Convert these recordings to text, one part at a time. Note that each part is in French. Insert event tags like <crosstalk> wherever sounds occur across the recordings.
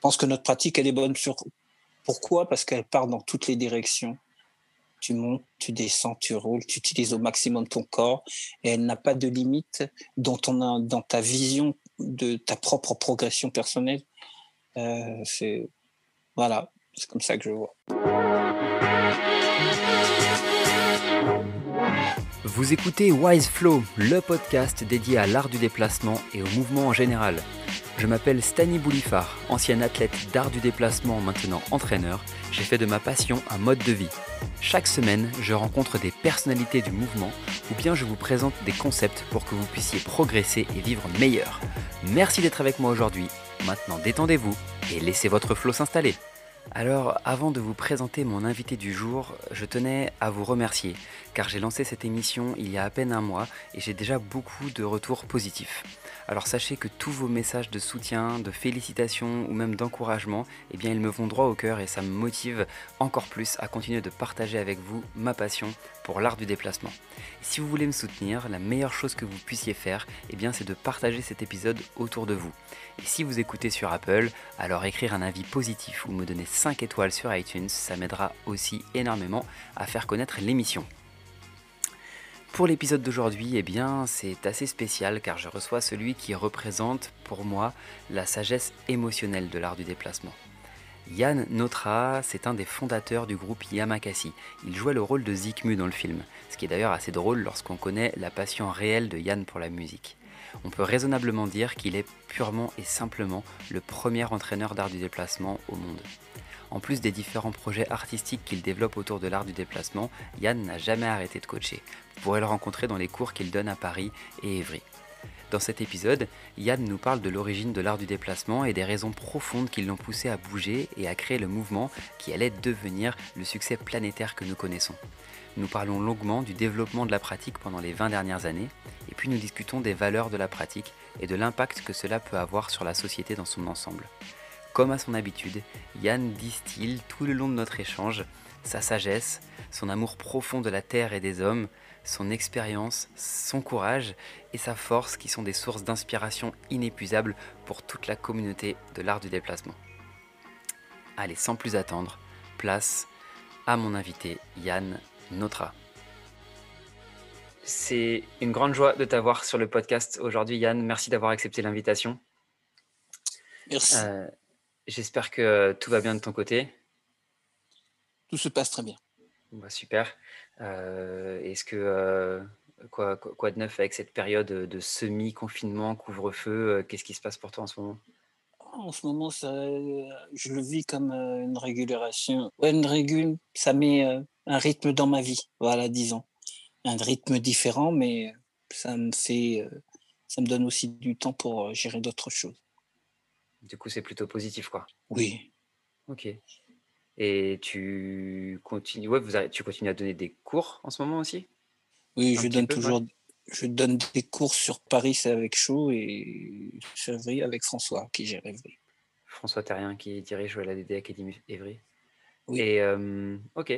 pense que notre pratique, elle est bonne sur. Pourquoi? Parce qu'elle part dans toutes les directions. Tu montes, tu descends, tu roules, tu utilises au maximum ton corps et elle n'a pas de limite dans, ton, dans ta vision de ta propre progression personnelle. Euh, c'est voilà, c'est comme ça que je vois. Vous écoutez Wise Flow, le podcast dédié à l'art du déplacement et au mouvement en général. Je m'appelle Stani Boulifard, ancien athlète d'art du déplacement, maintenant entraîneur. J'ai fait de ma passion un mode de vie. Chaque semaine, je rencontre des personnalités du mouvement ou bien je vous présente des concepts pour que vous puissiez progresser et vivre meilleur. Merci d'être avec moi aujourd'hui. Maintenant, détendez-vous et laissez votre flow s'installer. Alors, avant de vous présenter mon invité du jour, je tenais à vous remercier, car j'ai lancé cette émission il y a à peine un mois et j'ai déjà beaucoup de retours positifs. Alors sachez que tous vos messages de soutien, de félicitations ou même d'encouragement, eh bien ils me vont droit au cœur et ça me motive encore plus à continuer de partager avec vous ma passion pour l'art du déplacement. si vous voulez me soutenir, la meilleure chose que vous puissiez faire, eh bien c'est de partager cet épisode autour de vous. Et si vous écoutez sur Apple, alors écrire un avis positif ou me donner 5 étoiles sur iTunes, ça m'aidera aussi énormément à faire connaître l'émission. Pour l'épisode d'aujourd'hui, eh c'est assez spécial car je reçois celui qui représente pour moi la sagesse émotionnelle de l'art du déplacement. Yann Notra, c'est un des fondateurs du groupe Yamakasi. Il jouait le rôle de Zikmu dans le film, ce qui est d'ailleurs assez drôle lorsqu'on connaît la passion réelle de Yann pour la musique. On peut raisonnablement dire qu'il est purement et simplement le premier entraîneur d'art du déplacement au monde. En plus des différents projets artistiques qu'il développe autour de l'art du déplacement, Yann n'a jamais arrêté de coacher. Vous pourrez le rencontrer dans les cours qu'il donne à Paris et Évry. Dans cet épisode, Yann nous parle de l'origine de l'art du déplacement et des raisons profondes qui l'ont poussé à bouger et à créer le mouvement qui allait devenir le succès planétaire que nous connaissons. Nous parlons longuement du développement de la pratique pendant les 20 dernières années, et puis nous discutons des valeurs de la pratique et de l'impact que cela peut avoir sur la société dans son ensemble. Comme à son habitude, Yann distille tout le long de notre échange sa sagesse, son amour profond de la terre et des hommes, son expérience, son courage et sa force qui sont des sources d'inspiration inépuisables pour toute la communauté de l'art du déplacement. Allez, sans plus attendre, place à mon invité Yann Notra. C'est une grande joie de t'avoir sur le podcast aujourd'hui Yann, merci d'avoir accepté l'invitation. Merci. Euh, J'espère que tout va bien de ton côté. Tout se passe très bien. Bah, super. Euh, est-ce que euh, quoi, quoi, de neuf avec cette période de semi-confinement, couvre-feu euh, Qu'est-ce qui se passe pour toi en ce moment? En ce moment, ça, je le vis comme une régulation. Ouais, une régule, ça met un rythme dans ma vie. Voilà, disons, un rythme différent, mais ça me fait, ça me donne aussi du temps pour gérer d'autres choses. Du coup, c'est plutôt positif, quoi. Oui. Ok. Et tu continues, ouais, vous tu continues à donner des cours en ce moment aussi? Oui, je donne toujours. Je donne des cours sur Paris, c'est avec Chou, et Évry avec François, qui gère Évry. François Terrien, qui dirige la DD Academy Évry. Oui. Et euh, ok.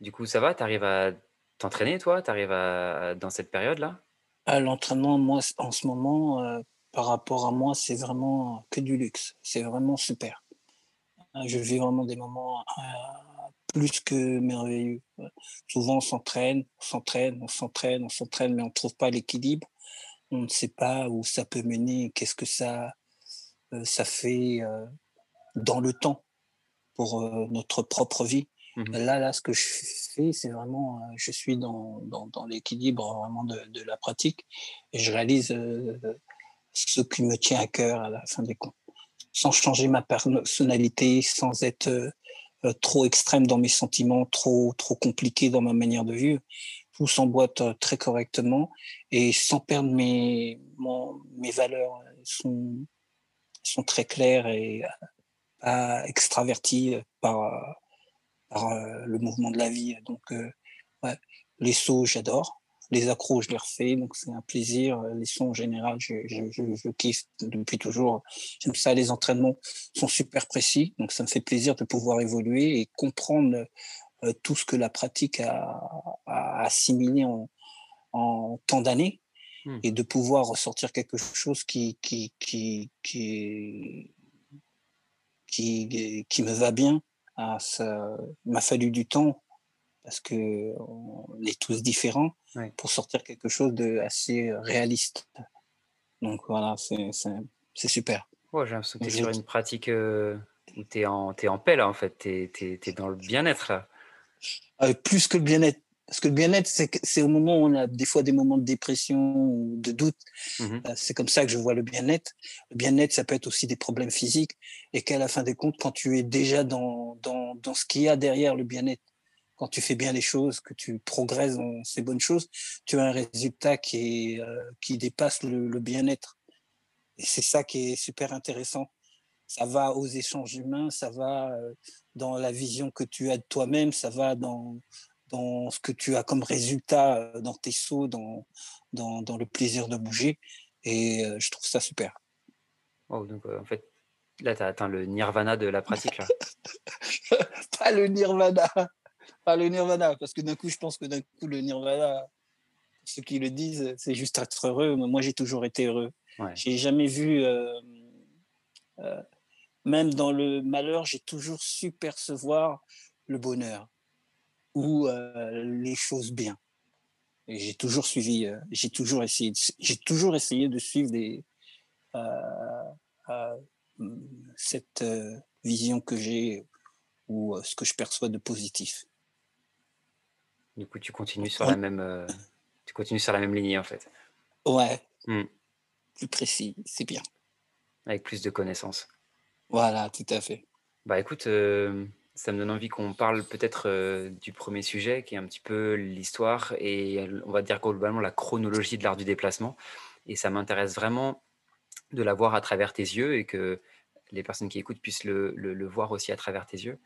Du coup, ça va? Tu arrives à t'entraîner, toi? Tu arrives à, dans cette période-là? À l'entraînement, moi, en ce moment, euh, par rapport à moi, c'est vraiment que du luxe. C'est vraiment super. Euh, je vis vraiment des moments euh, plus que merveilleux. Souvent, on s'entraîne, on s'entraîne, on s'entraîne, on s'entraîne, mais on ne trouve pas l'équilibre. On ne sait pas où ça peut mener, qu'est-ce que ça, euh, ça fait dans le temps pour notre propre vie. Mmh là, là, ce que je fais, c'est vraiment, je suis dans, dans, l'équilibre vraiment de, de, la pratique et je réalise ce qui me tient à cœur à la fin des comptes, sans changer ma personnalité, sans être euh, trop extrême dans mes sentiments, trop trop compliqué dans ma manière de vivre. Tout s'emboîte euh, très correctement et sans perdre mes mes valeurs sont sont très claires et euh, pas extraverties par le mouvement de la vie. Donc les sauts, j'adore les accros, je les refais, donc c'est un plaisir. Les sons en général, je, je, kiffe depuis toujours. J'aime ça. Les entraînements sont super précis, donc ça me fait plaisir de pouvoir évoluer et comprendre euh, tout ce que la pratique a, assimilé en, en tant d'années hmm. et de pouvoir ressortir quelque chose qui, qui, qui, qui, qui, qui me va bien. Ah, ça m'a fallu du temps parce que on est tous différents pour sortir quelque chose de assez réaliste. Donc voilà, c'est super. Ouais, j'ai l'impression que tu es sur une pratique euh, où tu es, es, en paix là en fait, tu es, es, dans le bien-être là. Euh, plus que le bien-être. Parce que le bien-être, c'est au moment où on a des fois des moments de dépression ou de doute. Mmh euh, c'est comme ça que je vois le bien-être. Le bien-être, ça peut être aussi des problèmes physiques. Et qu'à la fin des comptes, quand tu es déjà dans, dans, dans ce qu'il y a derrière le bien-être, quand tu fais bien les choses, que tu progresses dans ces bonnes choses, tu as un résultat qui, est, euh, qui dépasse le, le bien-être. Et c'est ça qui est super intéressant. Ça va aux échanges humains, ça va dans la vision que tu as de toi-même, ça va dans, dans ce que tu as comme résultat euh, dans tes sauts, dans, dans, dans le plaisir de bouger. Et euh, je trouve ça super. Oh, donc euh, en fait, là, tu as atteint le nirvana de la pratique. Là. <laughs> pas le nirvana. Pas le nirvana. Parce que d'un coup, je pense que d'un coup, le nirvana, ceux qui le disent, c'est juste être heureux. Moi, j'ai toujours été heureux. Ouais. J'ai jamais vu, euh, euh, même dans le malheur, j'ai toujours su percevoir le bonheur ou euh, les choses bien. Et j'ai toujours suivi, j'ai toujours essayé, j'ai toujours essayé de suivre des, cette vision que j'ai ou ce que je perçois de positif. Du coup, tu continues sur la même, tu continues sur la même lignée en fait. Ouais. Mmh. Plus précis, c'est bien. Avec plus de connaissances. Voilà, tout à fait. Bah écoute, ça me donne envie qu'on parle peut-être euh, du premier sujet, qui est un petit peu l'histoire et on va dire globalement la chronologie de l'art du déplacement. Et ça m'intéresse vraiment de la voir à travers tes yeux et que les personnes qui écoutent puissent le, le, voir aussi à travers tes yeux.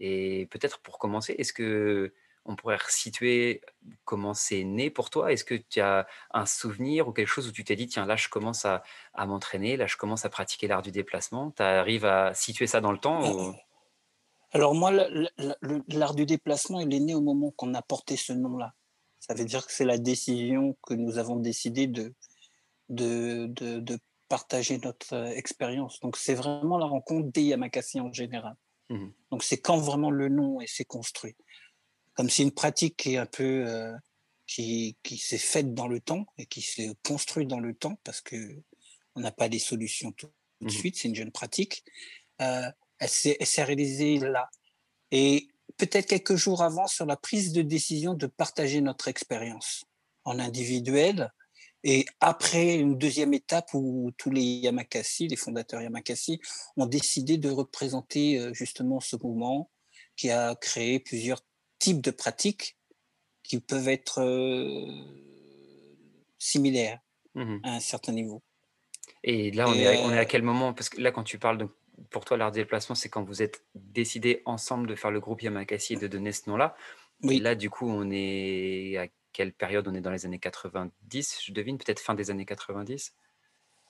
Et peut-être pour commencer, est-ce que on pourrait resituer comment c'est né pour toi? Est-ce que tu as un souvenir ou quelque chose où tu t'es dit, tiens, là, je commence à, m'entraîner, là, je commence à pratiquer l'art du déplacement? Tu arrives à situer ça dans le temps Alors moi, l'art du déplacement, il est né au moment qu'on a porté ce nom-là. Ça veut dire que c'est la décision que nous avons décidé de, partager notre euh, expérience. Donc c'est vraiment la rencontre des Yamakasi en général. Mmh Donc c'est quand vraiment le nom s'est construit comme c'est une pratique qui est un peu euh, qui, qui s'est faite dans le temps et qui s'est construite dans le temps parce que on n'a pas des solutions tout, de mmh suite. C'est une jeune pratique. Euh, elle s'est réalisée là. Et peut-être quelques jours avant, sur la prise de décision de partager notre expérience en individuel. Et après une deuxième étape où tous les Yamakasi, les fondateurs Yamakasi, ont décidé de représenter euh, justement ce mouvement qui a créé plusieurs types de pratiques qui peuvent être euh, similaires mmh à un certain niveau. Et là, on, est à, on, est à, euh, quel moment? Parce que là, quand tu parles de, pour toi, l'art déplacement, c'est quand vous êtes décidé ensemble de faire le groupe Yamakasi et de donner ce nom-là. Oui. là, du coup, on est à quelle période On est dans les années 90, je devine, peut-être fin des années 90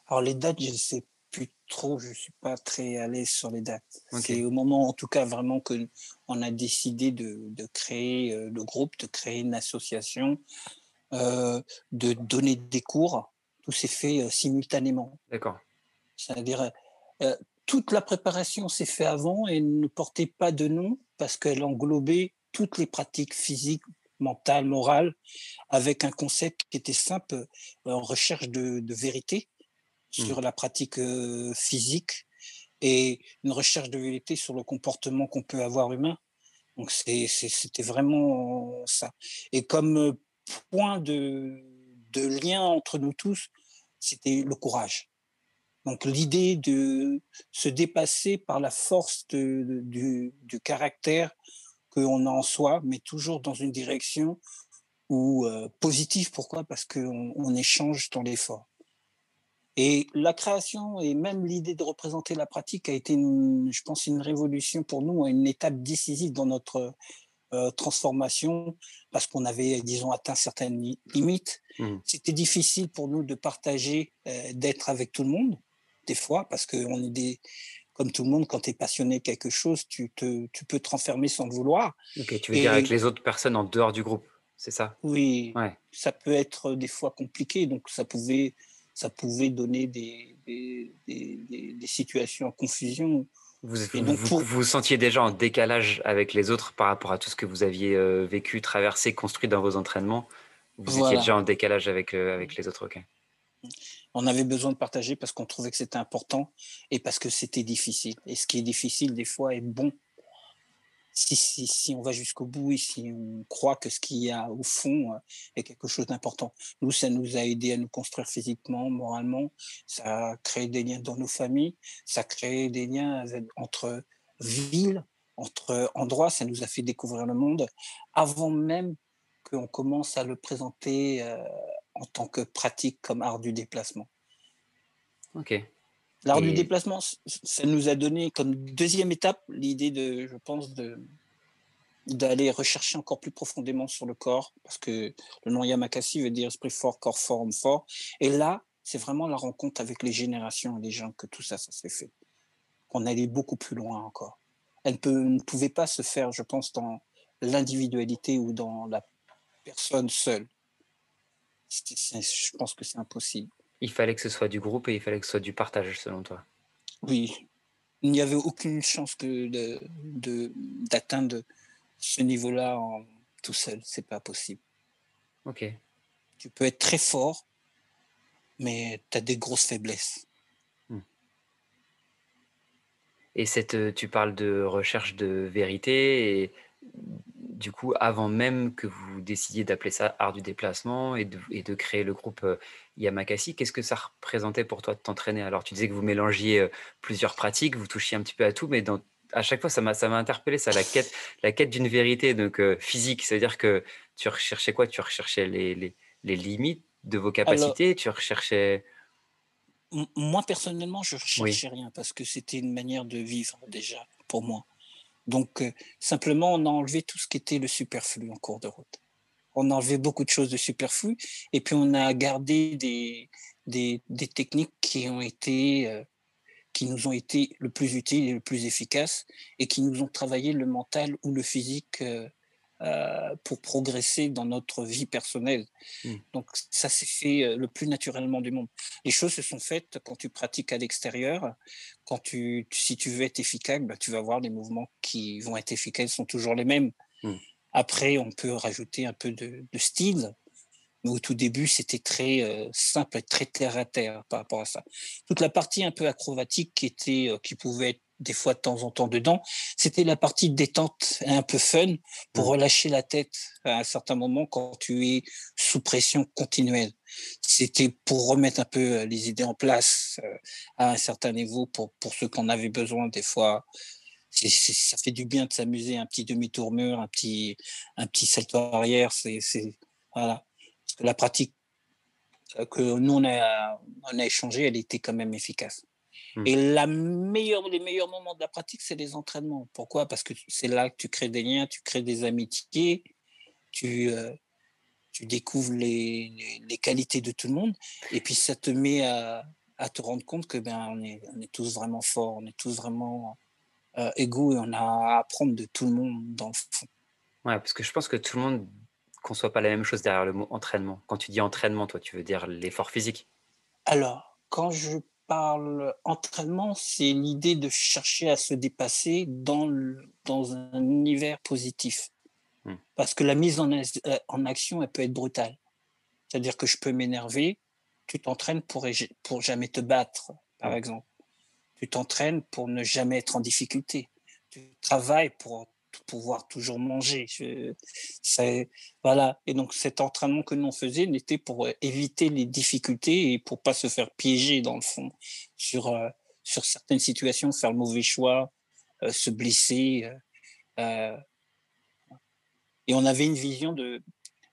Alors, les dates, je ne sais plus trop, je suis pas très à l'aise sur les dates. C'est au moment, en tout cas, vraiment que on a décidé de, de créer euh, le groupe, de créer une association, euh, de donner des cours. Tout s'est fait euh, simultanément. D'accord. C'est-à-dire toute la préparation s'est fait avant et ne portait pas de nom parce qu'elle englobait toutes les pratiques physiques, mentales, morales, avec un concept qui était simple, en recherche de, de vérité Mmh. sur la pratique physique et une recherche de vérité sur le comportement qu'on peut avoir humain. Donc c'était vraiment ça. Et comme point de, de lien entre nous tous, c'était le courage. Donc l'idée de se dépasser par la force de, du, du, caractère qu'on a en soi, mais toujours dans une direction ou euh, positive. Pourquoi? Parce qu'on on échange dans l'effort. Et la création et même l'idée de représenter la pratique a été, une, je pense, une révolution pour nous, une étape décisive dans notre euh, transformation, parce qu'on avait, disons, atteint certaines limites. Mmh. C'était difficile pour nous de partager, euh, d'être avec tout le monde, des fois, parce qu'on est des, comme tout le monde, quand tu es passionné de quelque chose, tu, te, tu peux te renfermer sans le vouloir. Ok, tu veux dire avec les autres personnes en dehors du groupe, c'est ça? Oui, ouais. ça peut être des fois compliqué, donc ça pouvait ça pouvait donner des, des, des, situations en confusion. Vous vous, vous, sentiez déjà en décalage avec les autres par rapport à tout ce que vous aviez euh, vécu, traversé, construit dans vos entraînements? Vous étiez déjà en décalage avec, euh, avec les autres, ok. On avait besoin de partager parce qu'on trouvait que c'était important et parce que c'était difficile. Et ce qui est difficile, des fois, est bon. Si, si, si, on va jusqu'au bout et si on croit que ce qu'il y a au fond euh, est quelque chose d'important. Nous, ça nous a aidé à nous construire physiquement, moralement, ça a créé des liens dans nos familles, ça a créé des liens entre villes, entre endroits, ça nous a fait découvrir le monde. Avant même qu'on commence à le présenter euh, en tant que pratique comme art du déplacement. Ok. L'art du déplacement, ça nous a donné comme deuxième étape l'idée de, je pense, de d'aller rechercher encore plus profondément sur le corps, parce que le nom Yamakasi veut dire esprit fort, corps fort, homme fort. Et là, c'est vraiment la rencontre avec les générations et les gens que tout ça, ça s'est fait. On allait beaucoup plus loin encore. Elle ne pouvait pas se faire, je pense, dans l'individualité ou dans la personne seule. Je pense que c'est impossible. Il fallait que ce soit du groupe et il fallait que ce soit du partage, selon toi. Oui. Il n'y avait aucune chance que de, d'atteindre ce niveau-là tout seul. C'est pas possible. Ok. Tu peux être très fort, mais tu as des grosses faiblesses. Hmm. Et cette, tu parles de recherche de vérité et du coup, avant même que vous décidiez d'appeler ça art du déplacement et de, créer le groupe euh, Yamakasi, qu'est-ce que ça représentait pour toi de t'entraîner? Alors, tu disais que vous mélangiez euh, plusieurs pratiques, vous touchiez un petit peu à tout, mais à chaque fois, ça m'a, interpellé, ça, la quête, la quête d'une vérité donc euh, physique. C'est-à-dire que tu recherchais quoi? Tu recherchais les, limites de vos capacités? Tu recherchais. Moi, personnellement, je ne recherchais rien parce que c'était une manière de vivre déjà pour moi. Donc, euh, simplement, on a enlevé tout ce qui était le superflu en cours de route. On a enlevé beaucoup de choses de superflu et puis on a gardé des, des, techniques qui ont été, euh, qui nous ont été le plus utiles et le plus efficaces et qui nous ont travaillé le mental ou le physique euh, euh, pour progresser dans notre vie personnelle. Mmh. Donc ça s'est fait euh, le plus naturellement du monde. Les choses se sont faites quand tu pratiques à l'extérieur. Quand tu, si tu veux être efficace, bah, tu vas voir les mouvements qui vont être efficaces sont toujours les mêmes. Mmh. Après, on peut rajouter un peu de, style, mais au tout début, c'était très euh, simple et très terre à terre par rapport à ça. Toute la partie un peu acrobatique qui était, qui pouvait être des fois de temps en temps dedans. C'était la partie détente et un peu fun pour mmh. relâcher la tête à un certain moment quand tu es sous pression continuelle. C'était pour remettre un peu euh, les idées en place euh, à un certain niveau pour, pour ceux qu'on avait besoin des fois. ça fait du bien de s'amuser, un petit demi-tour mur, un petit, un petit salto arrière. C'est, voilà. la pratique euh, que nous on a, on a échangé, elle était quand même efficace. Mmh. Et la meilleure, les meilleurs moments de la pratique, c'est les entraînements. Pourquoi? Parce que c'est là que tu crées des liens, tu crées des amitiés, tu, euh, tu découvres les, les, qualités de tout le monde. Et puis, ça te met à, à te rendre compte que ben, on, est, on est tous vraiment forts, on est tous vraiment euh, égaux et on a à apprendre de tout le monde dans le fond. Ouais, parce que je pense que tout le monde conçoit pas la même chose derrière le mot entraînement. Quand tu dis entraînement, toi, tu veux dire l'effort physique? Alors, quand je parle entraînement, c'est l'idée de chercher à se dépasser dans, dans un univers positif. Hmm. Parce que la mise en, euh, en, action, elle peut être brutale. C'est-à-dire que je peux m'énerver, tu t'entraînes pour, pour jamais te battre, par hmm. exemple. Tu t'entraînes pour ne jamais être en difficulté. Tu travailles pour pouvoir toujours manger. Je, voilà. Et donc cet entraînement que nous on faisait n'était pour euh, éviter les difficultés et pour pas se faire piéger dans le fond sur euh, sur certaines situations, faire le mauvais choix, euh, se blesser. et on avait une vision de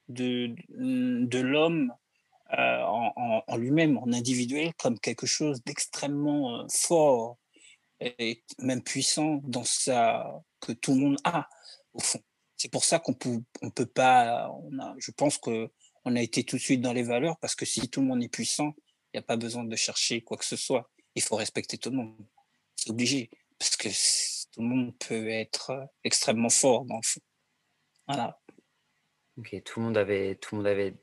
de, de l'homme en lui-même, en individuel, comme quelque chose d'extrêmement fort et même puissant dans sa que tout le monde a au fond. C'est pour ça qu'on peut on peut pas. On a, je pense que on a été tout de suite dans les valeurs parce que si tout le monde est puissant, il n'y a pas besoin de chercher quoi que ce soit. Il faut respecter tout le monde. C'est obligé parce que tout le monde peut être extrêmement fort dans le fond. Voilà. Ok, tout le monde avait tout le monde avait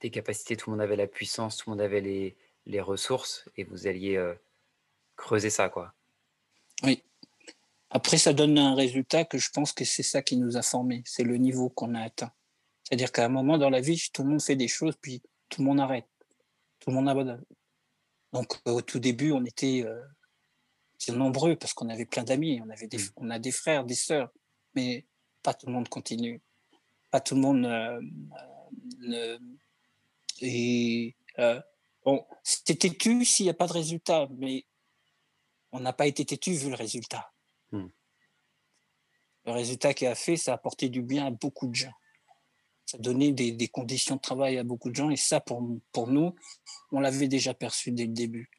des capacités, tout le monde avait la puissance, tout le monde avait les les ressources et vous alliez creuser ça, quoi. Oui. Après, ça donne un résultat que je pense que c'est ça qui nous a formés, c'est le niveau qu'on a atteint. C'est-à-dire qu'à un moment dans la vie, tout le monde fait des choses, puis tout le monde arrête, tout le monde abandonne. Donc au tout début, on était nombreux parce qu'on avait plein d'amis, on avait des, mmh. on a des frères, des sœurs, mais pas tout le monde continue, pas tout le monde ne, et bon, c'était têtu s'il n'y a pas de résultat, mais on n'a pas été têtu vu le résultat. Hmm. Le résultat qu'il a fait, ça a apporté du bien à beaucoup de gens. Ça a donné des, conditions de travail à beaucoup de gens. Et ça, pour, pour nous, on l'avait déjà perçu dès le début.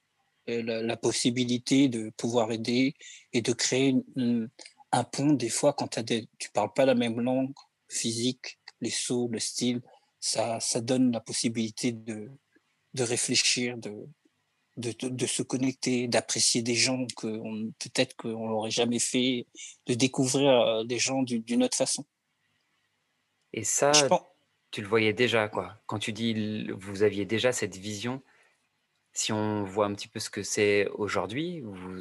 Euh, la, possibilité de pouvoir aider et de créer un pont, des fois, quand tu ne parles pas la même langue physique, les sauts, le style, ça, ça donne la possibilité de, de réfléchir, de, de, se connecter, d'apprécier des gens que peut-être qu'on l'aurait jamais fait, de découvrir euh, des gens d'une autre façon. Et ça, tu le voyais déjà, quoi. Quand tu dis vous aviez déjà cette vision, si on voit un petit peu ce que c'est aujourd'hui, vous,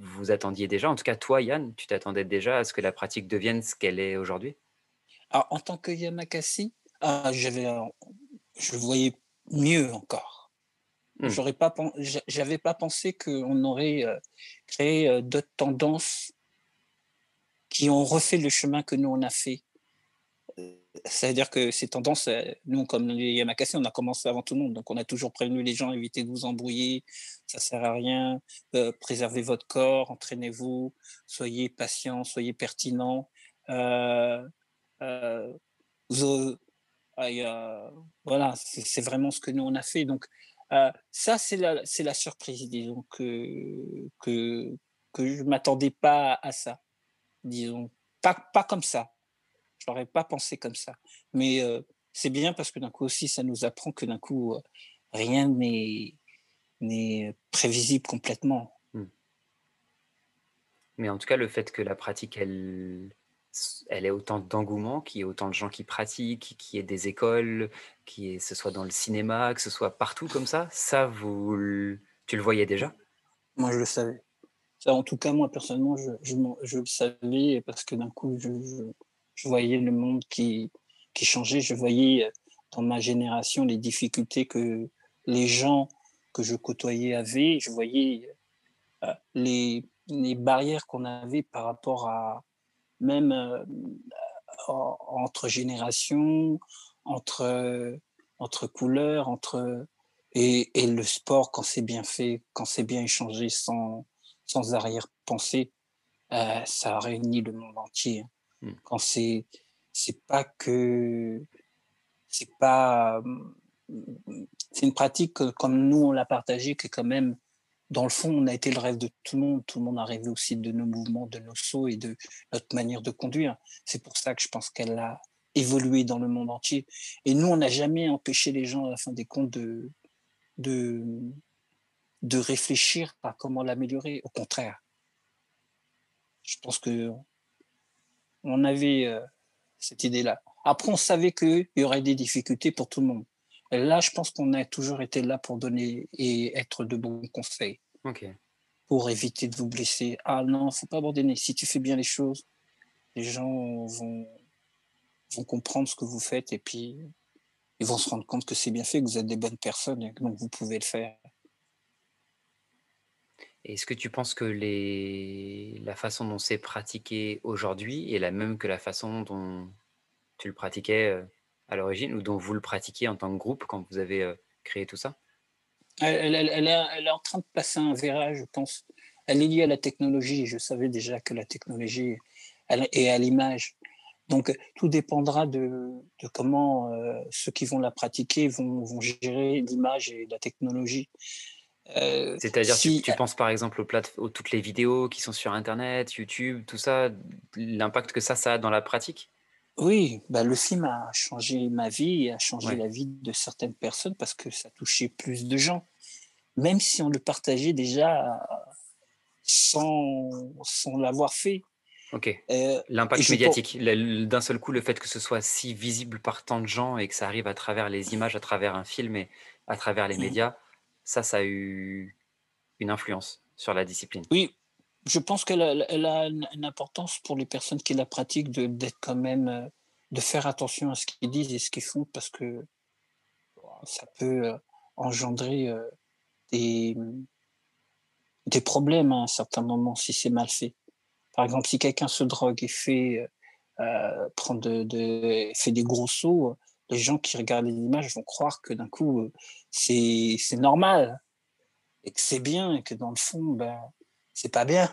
vous attendiez déjà, en tout cas toi Yann, tu t'attendais déjà à ce que la pratique devienne ce qu'elle est aujourd'hui? En tant que Yamakasi, ah, j'avais, je voyais mieux encore Mmh. J'aurais pas, j'avais pas pensé qu'on aurait euh, créé euh, d'autres tendances qui ont refait le chemin que nous on a fait. Euh, c'est-à-dire que ces tendances, nous, comme les Yamakasi, on a commencé avant tout le monde. Donc, on a toujours prévenu les gens, évitez de vous embrouiller, ça sert à rien, préservez votre corps, entraînez-vous, soyez patient, soyez pertinent. voilà, c'est vraiment ce que nous, on a fait. Donc, euh, ça, c'est la, c'est la surprise, disons, que, que, que je ne m'attendais pas à ça. Disons, pas, pas comme ça. Je n'aurais pas pensé comme ça. Mais euh, c'est bien parce que d'un coup aussi, ça nous apprend que d'un coup, euh, rien n'est, n'est prévisible complètement. Hmm. Mais en tout cas, le fait que la pratique, elle, elle ait autant d'engouement, qu'il y ait autant de gens qui pratiquent, qu'il y ait des écoles, que ce soit dans le cinéma, que ce soit partout comme ça, ça, tu le voyais déjà? Moi, je le savais. En tout cas, moi, personnellement, je, le savais parce que d'un coup, je, voyais le monde qui, changeait. Je voyais dans ma génération les difficultés que les gens que je côtoyais avaient. Je voyais euh, les barrières qu'on avait par rapport à, même euh, entre générations, entre, entre couleurs, entre et, et le sport quand c'est bien fait, quand c'est bien échangé sans, sans arrière-pensée, euh, ça réunit le monde entier. Hein. Hmm. Quand c'est c'est pas que c'est pas c'est une pratique comme nous on l'a partagée que quand même dans le fond, on a été le rêve de tout le monde. Tout le monde a rêvé aussi de nos mouvements, de nos sauts et de notre manière de conduire. C'est pour ça que je pense qu'elle a évolué dans le monde entier. Et nous, on n'a jamais empêché les gens, à la fin des comptes, de, de, de réfléchir à comment l'améliorer. Au contraire. Je pense que on avait euh, cette idée-là. Après, on savait qu'il y aurait des difficultés pour tout le monde. Là, je pense qu'on a toujours été là pour donner et être de bons conseils. Pour éviter de vous blesser. Ah non, faut pas abandonner. Si tu fais bien les choses, les gens vont, vont comprendre ce que vous faites et puis ils vont se rendre compte que c'est bien fait, que vous êtes des bonnes personnes et donc vous pouvez le faire. Est-ce que tu penses que les... la façon dont c'est pratiqué aujourd'hui est la même que la façon dont tu le pratiquais euh, à l'origine ou dont vous le pratiquiez en tant que groupe quand vous avez euh, créé tout ça? Elle, elle, est, en train de passer un virage, je pense. Elle est liée à la technologie. Je savais déjà que la technologie est à l'image. Donc, tout dépendra de, comment euh, ceux qui vont la pratiquer vont, vont gérer l'image et la technologie. Euh, C'est-à-dire, si, tu, tu, penses par exemple aux, aux, toutes les vidéos qui sont sur Internet, YouTube, tout ça, l'impact que ça, ça a dans la pratique? Oui, bah, le film a changé ma vie et a changé la vie de certaines personnes parce que ça touchait plus de gens. Même si on le partageait déjà sans, sans l'avoir fait. Ok. Euh, L'impact médiatique, d'un seul coup, le fait que ce soit si visible par tant de gens et que ça arrive à travers les images, à travers un film et à travers les mmh. médias, ça, ça a eu une influence sur la discipline. Oui, je pense qu'elle a, une importance pour les personnes qui la pratiquent d'être quand même, euh, de faire attention à ce qu'ils disent et ce qu'ils font parce que ça peut euh, engendrer euh, des, des problèmes à un certain moment si c'est mal fait. Par exemple, si quelqu'un se drogue et fait, euh, de, de, fait des gros sauts, les gens qui regardent les images vont croire que d'un coup, c'est normal et que c'est bien et que dans le fond, ben, c'est pas bien.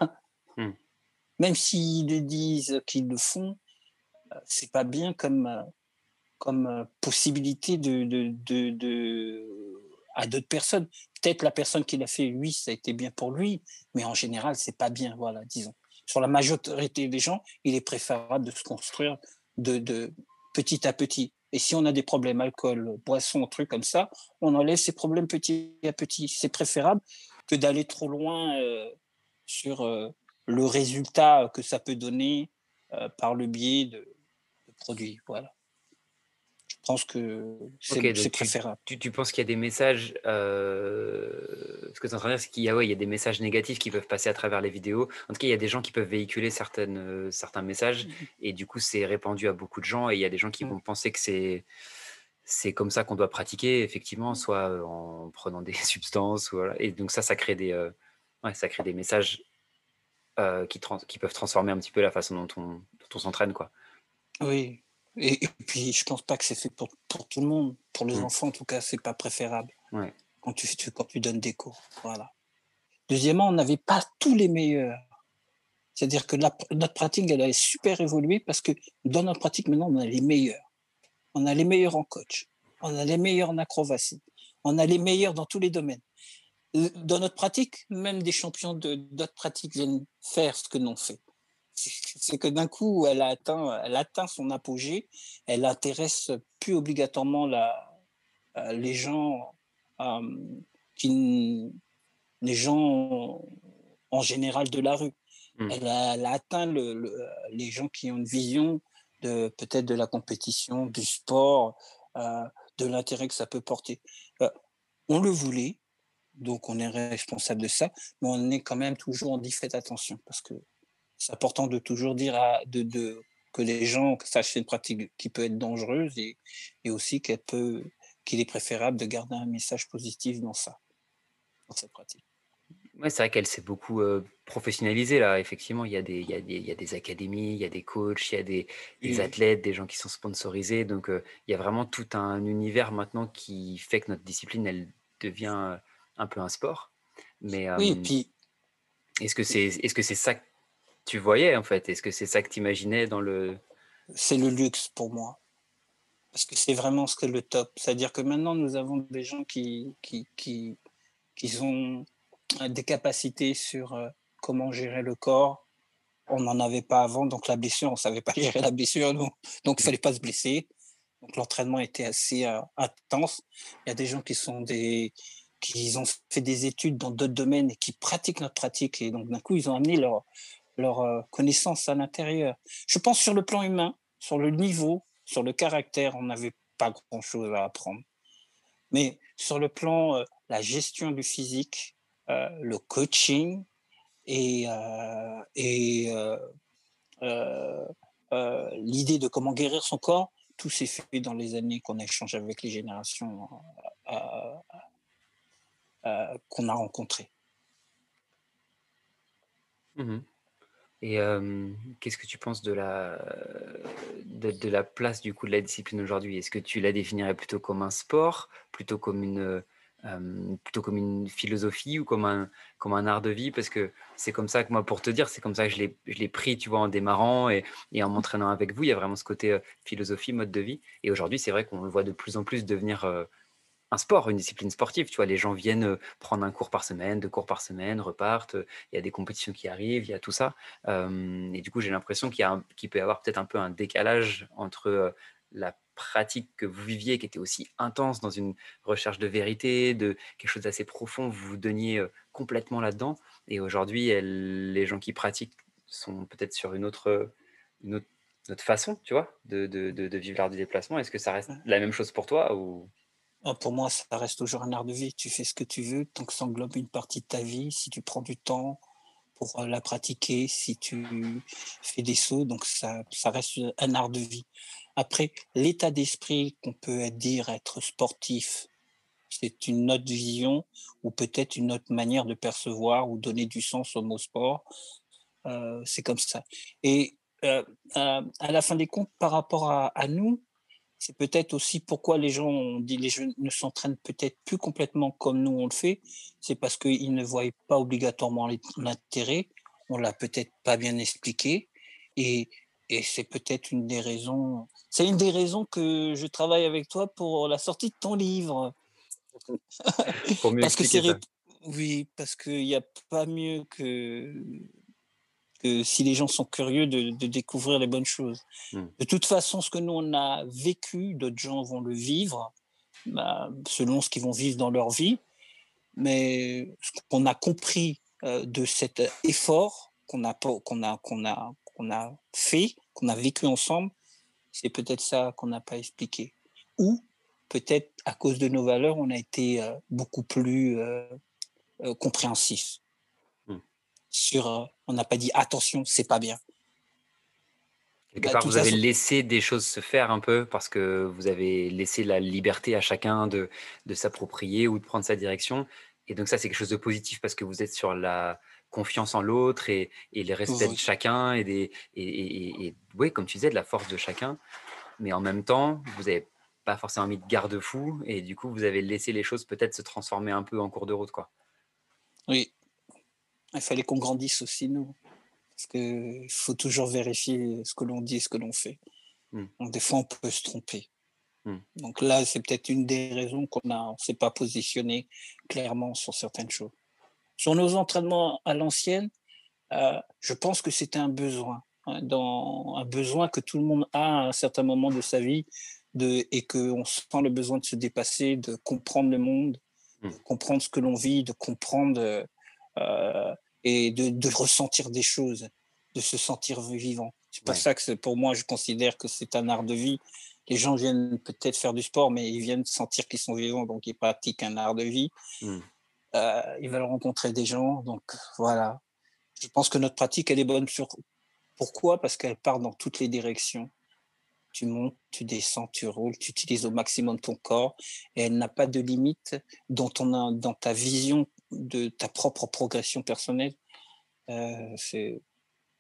Hmm. Même s'ils disent qu'ils le font, c'est pas bien comme, comme possibilité de, de, de, de à d'autres personnes. Peut-être la personne qui l'a fait, oui, ça a été bien pour lui, mais en général, c'est pas bien, voilà, disons. Sur la majorité des gens, il est préférable de se construire de, de petit à petit. Et si on a des problèmes, alcool, boisson, trucs comme ça, on enlève ces problèmes petit à petit. C'est préférable que d'aller trop loin euh, sur euh, le résultat que ça peut donner euh, par le biais de, de produits. Voilà pense que c'est préférable. Tu, tu, penses qu'il y a des messages, euh, ce que tu es en train de dire, c'est qu'il y, a, ouais, il y a des messages négatifs qui peuvent passer à travers les vidéos. En tout cas, il y a des gens qui peuvent véhiculer certaines, euh, certains messages mmh et du coup, c'est répandu à beaucoup de gens et il y a des gens qui mmh. vont penser que c'est c'est comme ça qu'on doit pratiquer, effectivement, soit en prenant des <laughs> substances. Voilà. Et donc ça, ça crée des, euh, ouais, ça crée des messages qui, qui peuvent transformer un petit peu la façon dont on, dont on s'entraîne. quoi. Oui, et, puis, je pense pas que c'est fait pour, pour, tout le monde. Pour les mmh. enfants, en tout cas, c'est pas préférable. Quand, tu, quand tu donnes des cours. Voilà. Deuxièmement, on n'avait pas tous les meilleurs. C'est-à-dire que notre pratique, elle a super évolué parce que dans notre pratique, maintenant, on a les meilleurs. On a les meilleurs en coach. On a les meilleurs en acrobatie. On a les meilleurs dans tous les domaines. Dans notre pratique, même des champions de d'autres pratiques viennent faire ce que l'on fait c'est que d'un coup, elle a atteint, elle atteint son apogée. Elle intéresse plus obligatoirement la, euh, les gens euh, qui, les gens en général de la rue. Mmh. Elle, a, atteint le, les gens qui ont une vision de peut-être de la compétition, du sport, euh, de l'intérêt que ça peut porter. on le voulait, donc on est responsable de ça, mais on est quand même toujours en dit faites attention parce que c'est important de toujours dire à, de, de, que les gens sachent c'est une pratique qui peut être dangereuse et, et aussi qu'elle peut, qu'il est préférable de garder un message positif dans ça, dans cette pratique. Ouais, c'est vrai qu'elle s'est beaucoup euh, professionnalisée là. Effectivement, il y, a des, il, y a des, il y a des académies, il y a des coachs, il y a des, des athlètes, des gens qui sont sponsorisés. Donc, euh, il y a vraiment tout un univers maintenant qui fait que notre discipline, elle devient euh, un peu un sport. Mais oui, puis est-ce que c'est est -ce c'est ça tu voyais en fait? Est-ce que c'est ça que tu imaginais dans le... C'est le luxe pour moi. Parce que c'est vraiment ce que le top. C'est-à-dire que maintenant, nous avons des gens qui, qui, qui, qui ont des capacités sur euh, comment gérer le corps. On n'en avait pas avant, donc la blessure, on ne savait pas <laughs> gérer la blessure, donc il ne fallait pas se blesser. Donc l'entraînement était assez euh, intense. Il y a des gens qui sont des qui ont fait des études dans d'autres domaines et qui pratiquent notre pratique et donc d'un coup ils ont amené leur leur euh, connaissance à l'intérieur. Je pense sur le plan humain, sur le niveau, sur le caractère, on n'avait pas grand-chose à apprendre. Mais sur le plan, euh, la gestion du physique, euh, le coaching et, et l'idée de comment guérir son corps, tout s'est fait dans les années qu'on a échangé avec les générations qu'on a rencontrées. Mmh et qu'est-ce que tu penses de la, de, la place du coup de la discipline aujourd'hui? Est-ce que tu la définirais plutôt comme un sport, plutôt comme une, plutôt comme une philosophie ou comme un, comme un art de vie? Parce que c'est comme ça que moi, pour te dire, c'est comme ça que je l'ai pris, tu vois, en démarrant et, et en m'entraînant avec vous. Il y a vraiment ce côté philosophie, mode de vie. Et aujourd'hui, c'est vrai qu'on le voit de plus en plus devenir un sport, une discipline sportive. Tu vois, les gens viennent prendre un cours par semaine, deux cours par semaine, repartent. Il y a des compétitions qui arrivent, il y a tout ça. et du coup, j'ai l'impression qu'il peut y avoir peut-être un peu un décalage entre la pratique que vous viviez, qui était aussi intense dans une recherche de vérité, de quelque chose d'assez profond, vous vous donniez complètement là-dedans. Et aujourd'hui, les gens qui pratiquent sont peut-être sur une autre, une autre, façon, tu vois, de, de, de vivre l'art du déplacement. Est-ce que ça reste la même chose pour toi ou pour moi, ça reste toujours un art de vie. Tu fais ce que tu veux tant que ça englobe une partie de ta vie. Si tu prends du temps pour la pratiquer, si tu fais des sauts, donc ça, ça reste un art de vie. Après, l'état d'esprit qu'on peut dire être sportif, c'est une autre vision ou peut-être une autre manière de percevoir ou donner du sens au mot sport. Euh, c'est comme ça. Et euh, à, la fin des comptes, par rapport à, nous, c'est peut-être aussi pourquoi les gens dit les jeunes ne s'entraînent peut-être plus complètement comme nous on le fait. C'est parce qu'ils ne voient pas obligatoirement l'intérêt. On l'a peut-être pas bien expliqué. Et, et c'est peut-être une des raisons. C'est une des raisons que je travaille avec toi pour la sortie de ton livre. pour mieux parce que c'est oui, parce qu'il n'y a pas mieux que que si les gens sont curieux de, découvrir les bonnes choses. Hmm. De toute façon, ce que nous, on a vécu, d'autres gens vont le vivre, bah, selon ce qu'ils vont vivre dans leur vie. Mais ce qu'on a compris euh, de cet effort qu'on a, qu'on a, qu'on a, qu'on a fait, qu'on a vécu ensemble, c'est peut-être ça qu'on n'a pas expliqué. Ou peut-être à cause de nos valeurs, on a été euh, beaucoup plus euh, compréhensif sur, euh, on n'a pas dit attention, c'est pas bien. Quelque bah, part, vous avez laissé des choses se faire un peu parce que vous avez laissé la liberté à chacun de, de s'approprier ou de prendre sa direction. Et donc ça, c'est quelque chose de positif parce que vous êtes sur la confiance en l'autre et, et les respect de chacun et, des, et, et, oui, comme tu disais, de la force de chacun. Mais en même temps, vous n'avez pas forcément mis de garde-fou et du coup, vous avez laissé les choses peut-être se transformer un peu en cours de route. Quoi. Oui, il fallait qu'on grandisse aussi, nous. Parce qu'il faut toujours vérifier ce que l'on dit et ce que l'on fait. Hmm. Donc, des fois, on peut se tromper. Hmm. Donc là, c'est peut-être une des raisons qu'on ne s'est pas positionné clairement sur certaines choses. Sur nos entraînements à l'ancienne, euh, je pense que c'était un besoin, hein, dans, un besoin que tout le monde a à un certain moment de sa vie, de, et qu'on sent le besoin de se dépasser, de comprendre le monde, hmm. de comprendre ce que l'on vit, de comprendre euh, et de, ressentir des choses, de se sentir vivant. C'est pas ça que pour moi, je considère que c'est un art de vie. Les gens viennent peut-être faire du sport, mais ils viennent sentir qu'ils sont vivants, donc ils pratiquent un art de vie. Hmm. Euh, ils veulent rencontrer des gens, donc voilà. Je pense que notre pratique, elle est bonne sur. Pourquoi? Parce qu'elle part dans toutes les directions. Tu montes, tu descends, tu roules, tu utilises au maximum ton corps et elle n'a pas de limite dans, ton, dans ta vision de ta propre progression personnelle. Euh, c'est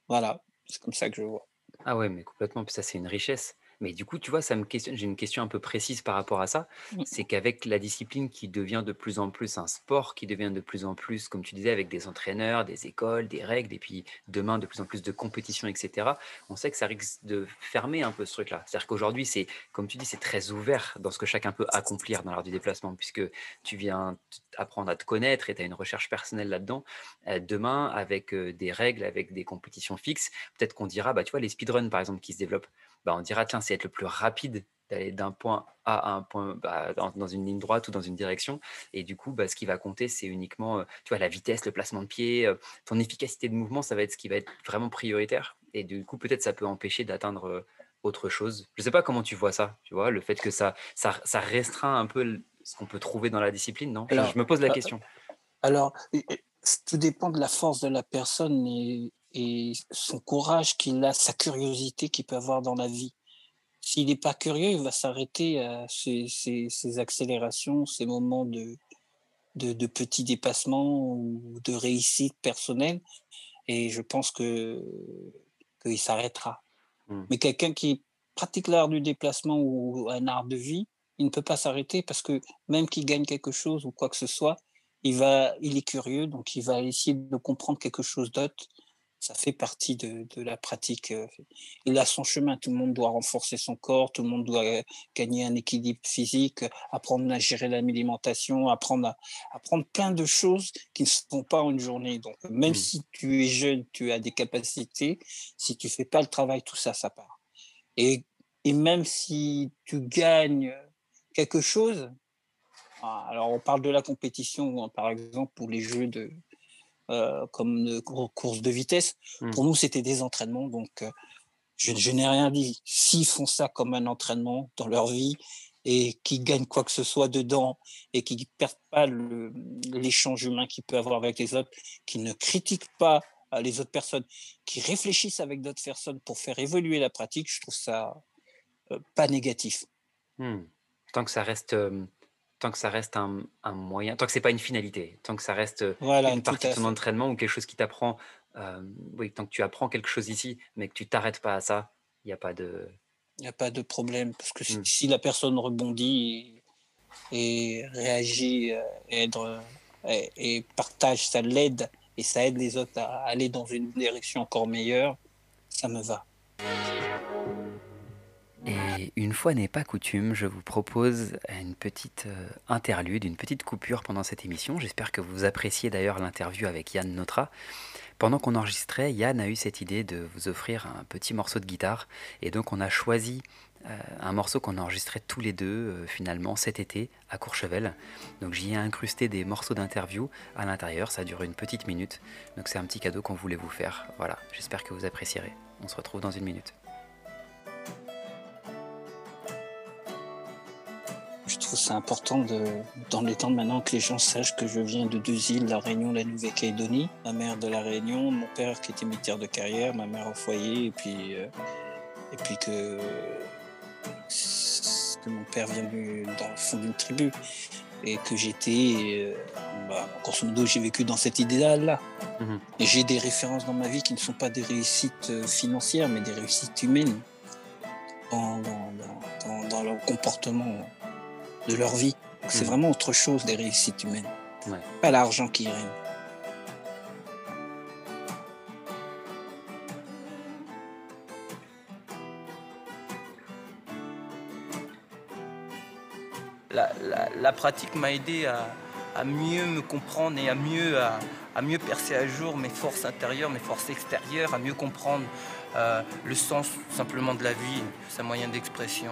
voilà, c'est comme ça que je vois. Ah ouais, mais complètement. Puis ça, c'est une richesse. Mais du coup, tu vois, ça me questionne. J'ai une question un peu précise par rapport à ça. C'est qu'avec la discipline qui devient de plus en plus un sport, qui devient de plus en plus, comme tu disais, avec des entraîneurs, des écoles, des règles, et puis demain de plus en plus de compétitions, etc. On sait que ça risque de fermer un peu ce truc-là. C'est-à-dire qu'aujourd'hui, c'est, comme tu dis, c'est très ouvert dans ce que chacun peut accomplir dans l'art du déplacement, puisque tu viens apprendre à te connaître et tu as une recherche personnelle là-dedans. Euh, demain, avec euh, des règles, avec des compétitions fixes, peut-être qu'on dira, bah, tu vois, les speedruns, par exemple, qui se développent bah, on dira, tiens, c'est être le plus rapide d'aller d'un point A à un point bah, dans, une ligne droite ou dans une direction. Et du coup, bah, ce qui va compter, c'est uniquement euh, tu vois, la vitesse, le placement de pied, euh, ton efficacité de mouvement, ça va être ce qui va être vraiment prioritaire. Et du coup, peut-être ça peut empêcher d'atteindre euh, autre chose. Je ne sais pas comment tu vois ça, tu vois, le fait que ça, ça, ça restreint un peu ce qu'on peut trouver dans la discipline, non? Je, me pose la question. Alors, tout dépend de la force de la personne et, et son courage qu'il a, sa curiosité qu'il peut avoir dans la vie. S'il n'est pas curieux, il va s'arrêter à ces, ces, accélérations, ces moments de, de, de, petits dépassements ou de réussite personnelle. Et je pense que qu'il s'arrêtera. Mmh. Mais quelqu'un qui pratique l'art du déplacement ou un art de vie, il ne peut pas s'arrêter parce que même qu'il gagne quelque chose ou quoi que ce soit, il, va, il est curieux, donc il va essayer de comprendre quelque chose d'autre ça fait partie de, la pratique. Euh, il a son chemin. Tout le monde doit renforcer son corps, tout le monde doit euh, gagner un équilibre physique, apprendre à gérer l'alimentation, apprendre à apprendre plein de choses qui ne se font pas en une journée. Donc, même mmh. si tu es jeune, tu as des capacités, si tu fais pas le travail, tout ça, ça part. Et, et même si tu gagnes quelque chose, ah, alors on parle de la compétition, par exemple, pour les jeux de, euh, comme de course de vitesse. Mmh. Pour nous, c'était des entraînements. Donc, euh, je, n'ai rien dit. S'ils font ça comme un entraînement dans leur vie, et qui gagne quoi que ce soit dedans et qui ne perd pas l'échange humain qu'il peut avoir avec les autres, qui ne critique pas euh, les autres personnes, qui réfléchissent avec d'autres personnes pour faire évoluer la pratique, je trouve ça euh, pas négatif. Hmm. Tant que ça reste, tant que ça reste un, moyen, tant que c'est pas une finalité, tant que ça reste une partie de ton entraînement ou quelque chose qui t'apprend, oui, tant que tu apprends quelque chose ici, mais que tu t'arrêtes pas à ça, il n'y a pas de, il n'y a pas de problème. Parce que si, hmm. la personne rebondit et, réagit et, et, partage, ça l'aide et ça aide les autres à aller dans une direction encore meilleure, ça me va. Et une fois n'est pas coutume, je vous propose une petite euh, interlude, une petite coupure pendant cette émission. J'espère que vous appréciez d'ailleurs l'interview avec Yann Notra. Pendant qu'on enregistrait, Yann a eu cette idée de vous offrir un petit morceau de guitare. Et donc on a choisi euh, un morceau qu'on a enregistré tous les deux euh, finalement cet été à Courchevel. Donc j'y ai incrusté des morceaux d'interview à l'intérieur, ça dure une petite minute. Donc c'est un petit cadeau qu'on voulait vous faire. Voilà, j'espère que vous apprécierez. On se retrouve dans une minute. Trouve c'est important de, dans les temps de maintenant que les gens sachent que je viens de deux îles, la Réunion, la Nouvelle-Calédonie. Ma mère de la Réunion, mon père qui était militaire de carrière, ma mère au foyer, et puis, euh, et puis que, que mon père vient du, dans le fond d'une tribu et que j'étais, euh, bah, grosso modo, j'ai vécu dans cet idéal-là. Mhm. Et j'ai des références dans ma vie qui ne sont pas des réussites euh, financières, mais des réussites humaines dans, dans, dans, dans leur comportement de leur vie. C'est hmm. vraiment autre chose des réussites humaines. Pas l'argent qui règne. La, pratique m'a aidé à, mieux me comprendre et à mieux, à, mieux percer à jour mes forces intérieures, mes forces extérieures, à mieux comprendre euh, le sens simplement de la vie, sa moyen d'expression.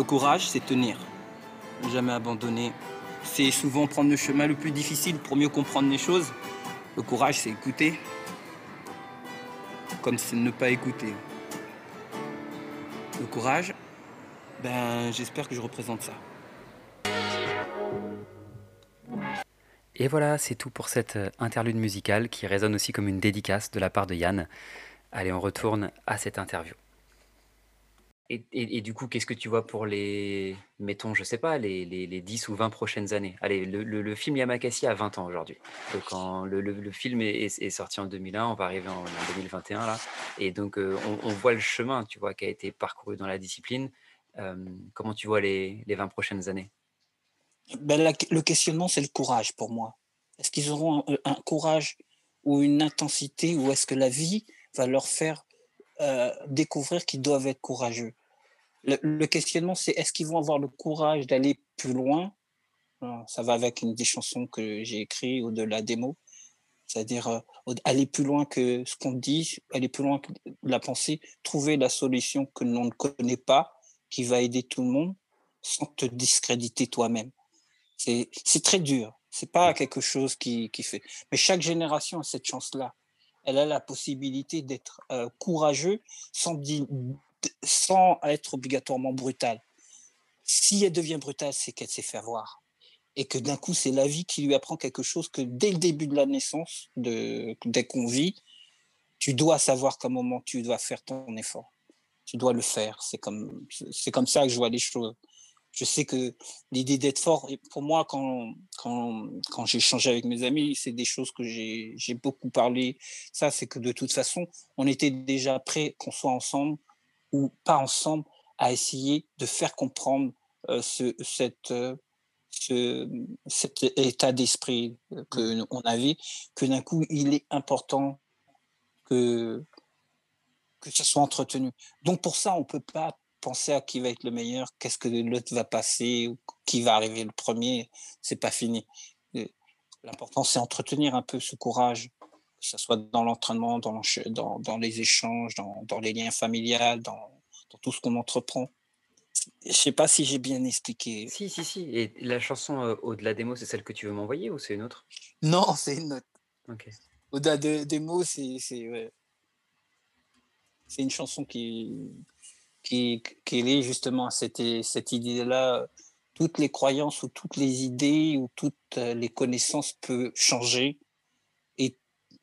Le courage, c'est tenir, jamais abandonner. C'est souvent prendre le chemin le plus difficile pour mieux comprendre les choses. Le courage, c'est écouter, comme c'est ne pas écouter. Le courage, ben, j'espère que je représente ça. Et voilà, c'est tout pour cette euh, interlude musicale qui résonne aussi comme une dédicace de la part de Yann. Allez, on retourne à cette interview. Et, du coup, qu'est-ce que tu vois pour les, mettons, je sais pas, les, les, 10 ou 20 prochaines années? Allez, le, film Yamakasi a 20 ans aujourd'hui. Quand le, film est, sorti en 2001, on va arriver en, 2021 là. Et donc, euh, on, voit le chemin, tu vois, qui a été parcouru dans la discipline. Euh, comment tu vois les, 20 prochaines années? Ben, Le questionnement, c'est le courage pour moi. Est-ce qu'ils auront un, courage ou une intensité ou est-ce que la vie va leur faire euh, découvrir qu'ils doivent être courageux? Le, questionnement, c'est est-ce qu'ils vont avoir le courage d'aller plus loin? Ça va avec une des chansons que j'ai écrites ou de la démo. C'est-à-dire euh, aller plus loin que ce qu'on dit, aller plus loin que la pensée, trouver la solution que l'on ne connaît pas, qui va aider tout le monde, sans te discréditer toi-même. C'est très dur. C'est pas quelque chose qui, qui, fait. Mais chaque génération a cette chance-là. Elle a la possibilité d'être euh, courageux sans sans être obligatoirement brutale. Si elle devient brutale, c'est qu'elle s'est fait voir. Et que d'un coup, c'est la vie qui lui apprend quelque chose que dès le début de la naissance, dès qu'on vit, tu dois savoir qu'à un moment, tu dois faire ton effort. Tu dois le faire. C'est comme, comme ça que je vois les choses. Je sais que l'idée d'être fort, pour moi, quand, quand, quand j'ai échangé avec mes amis, c'est des choses que j'ai, beaucoup parlé. Ça, c'est que de toute façon, on était déjà prêt qu'on soit ensemble ou pas ensemble à essayer de faire comprendre euh, ce, cette, euh, ce, cet état d'esprit que mmh. on avait, que d'un coup, il est important que, que ça soit entretenu. Donc pour ça, on ne peut pas penser à qui va être le meilleur, qu'est-ce que l'autre va passer, ou qui va arriver le premier, c'est pas fini. L'important, c'est entretenir un peu ce courage, que ce soit dans l'entraînement, dans, dans, dans, les échanges, dans, dans, les liens familiales, dans, dans tout ce qu'on entreprend. Je sais pas si j'ai bien expliqué. Si, si, si. Et la chanson euh, Au-delà des mots, c'est celle que tu veux m'envoyer ou c'est une autre? Non, c'est une autre. Ok. Au-delà des mots, c'est. Ouais. c'est une chanson qui, qui, qui est liée justement à cette, cette idée-là. Toutes les croyances ou toutes les idées ou toutes les connaissances peuvent changer.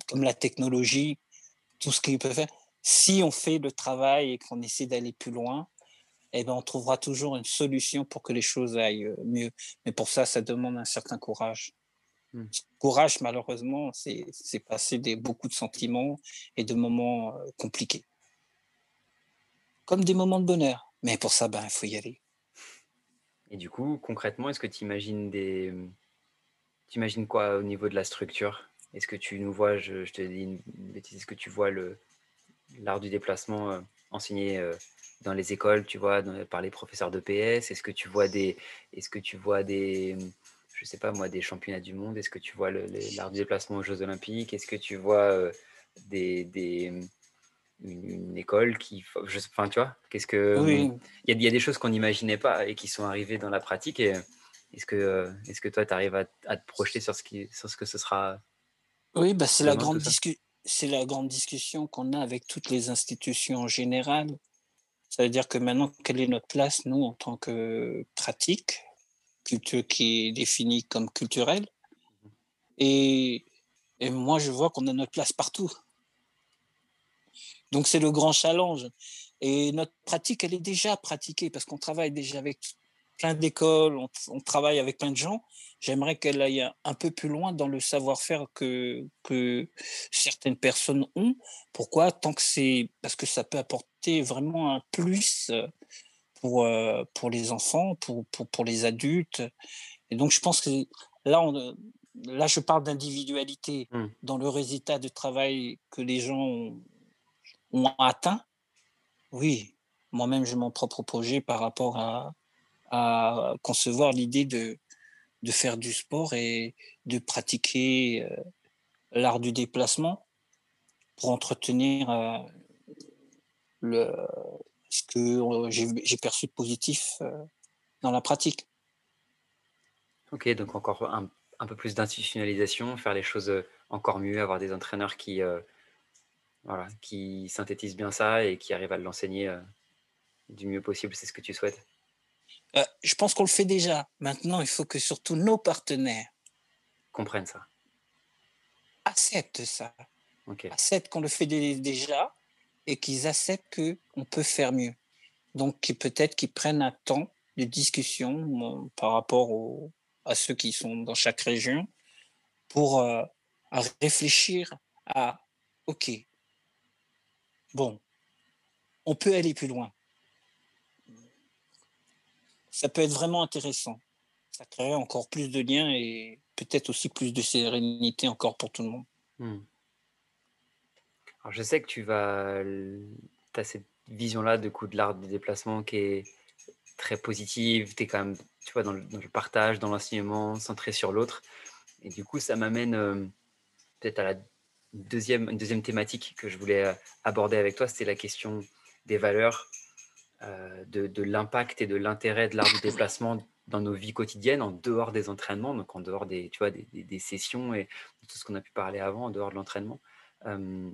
Comme la technologie, tout ce qu'il peut faire, si on fait le travail et qu'on essaie d'aller plus loin, eh ben, on trouvera toujours une solution pour que les choses aillent mieux. Mais pour ça, ça demande un certain courage. Mmh. Courage, malheureusement, c'est passer des, beaucoup de sentiments et de moments compliqués. Comme des moments de bonheur. Mais pour ça, ben, il faut y aller. Et du coup, concrètement, est-ce que tu imagines des. Tu imagines quoi au niveau de la structure? Est-ce que tu nous vois, je, je te dis une bêtise, est-ce que tu vois l'art du déplacement enseigné dans les écoles, tu vois, par les professeurs de PS Est-ce que tu vois des, est-ce que tu vois des, je sais pas moi, des championnats du monde? Est-ce que tu vois l'art du déplacement aux Jeux Olympiques? Est-ce que tu vois euh, des, des une, école qui, je, enfin, tu vois, qu'est-ce que, il y, y, a des choses qu'on n'imaginait pas et qui sont arrivées dans la pratique. Et est-ce que, euh, est-ce que toi, tu arrives à, à, te projeter sur ce qui, sur ce que ce sera Oui, bah c'est la grande discussion. C'est la grande discussion qu'on a avec toutes les institutions en général. Ça veut dire que maintenant, quelle est notre place, nous, en tant que pratique, culture qui est définie comme culturelle? Et, et moi, je vois qu'on a notre place partout. Donc, c'est le grand challenge. Et notre pratique, elle est déjà pratiquée parce qu'on travaille déjà avec plein d'écoles, on, travaille avec plein de gens. J'aimerais qu'elle aille un peu plus loin dans le savoir-faire que, que certaines personnes ont. Pourquoi? Tant que c'est parce que ça peut apporter vraiment un plus pour, euh, pour les enfants, pour, pour, pour, les adultes. Et donc, je pense que là, on, là je parle d'individualité mmh. dans le résultat du travail que les gens ont, ont atteint. Oui, moi-même, j'ai mon propre projet par rapport à, à concevoir l'idée de, de faire du sport et de pratiquer euh, l'art du déplacement pour entretenir euh, le, ce que euh, j'ai perçu de positif dans la pratique. Ok, donc encore un, un peu plus d'institutionnalisation, faire les choses encore mieux, avoir des entraîneurs qui, voilà, qui synthétisent bien ça et qui arrivent à l'enseigner du mieux possible. C'est ce que tu souhaites euh, je pense qu'on le fait déjà. Maintenant, il faut que surtout nos partenaires comprennent ça. Acceptent ça. Acceptent qu'on le fait déjà et qu'ils acceptent qu'on peut faire mieux. Donc, peut-être qu'ils prennent un temps de discussion par rapport à ceux qui sont dans chaque région pour euh, réfléchir à, OK, bon, on peut aller plus loin ça peut être vraiment intéressant. Ça crée encore plus de liens et peut-être aussi plus de sérénité encore pour tout le monde. Hmm. Alors je sais que tu vas, as cette vision-là de coup de l'art des déplacements qui est très positive. Tu es quand même, tu vois, dans le, partage, dans l'enseignement, centré sur l'autre. Et du coup, ça m'amène euh, peut-être à la deuxième, une deuxième thématique que je voulais euh, aborder avec toi, c'était la question des valeurs euh, de, l'impact et de l'intérêt de l'art du déplacement dans nos vies quotidiennes, en dehors des entraînements, donc en dehors des, tu vois, des, sessions et de tout ce qu'on a pu parler avant, en dehors de l'entraînement. Euh,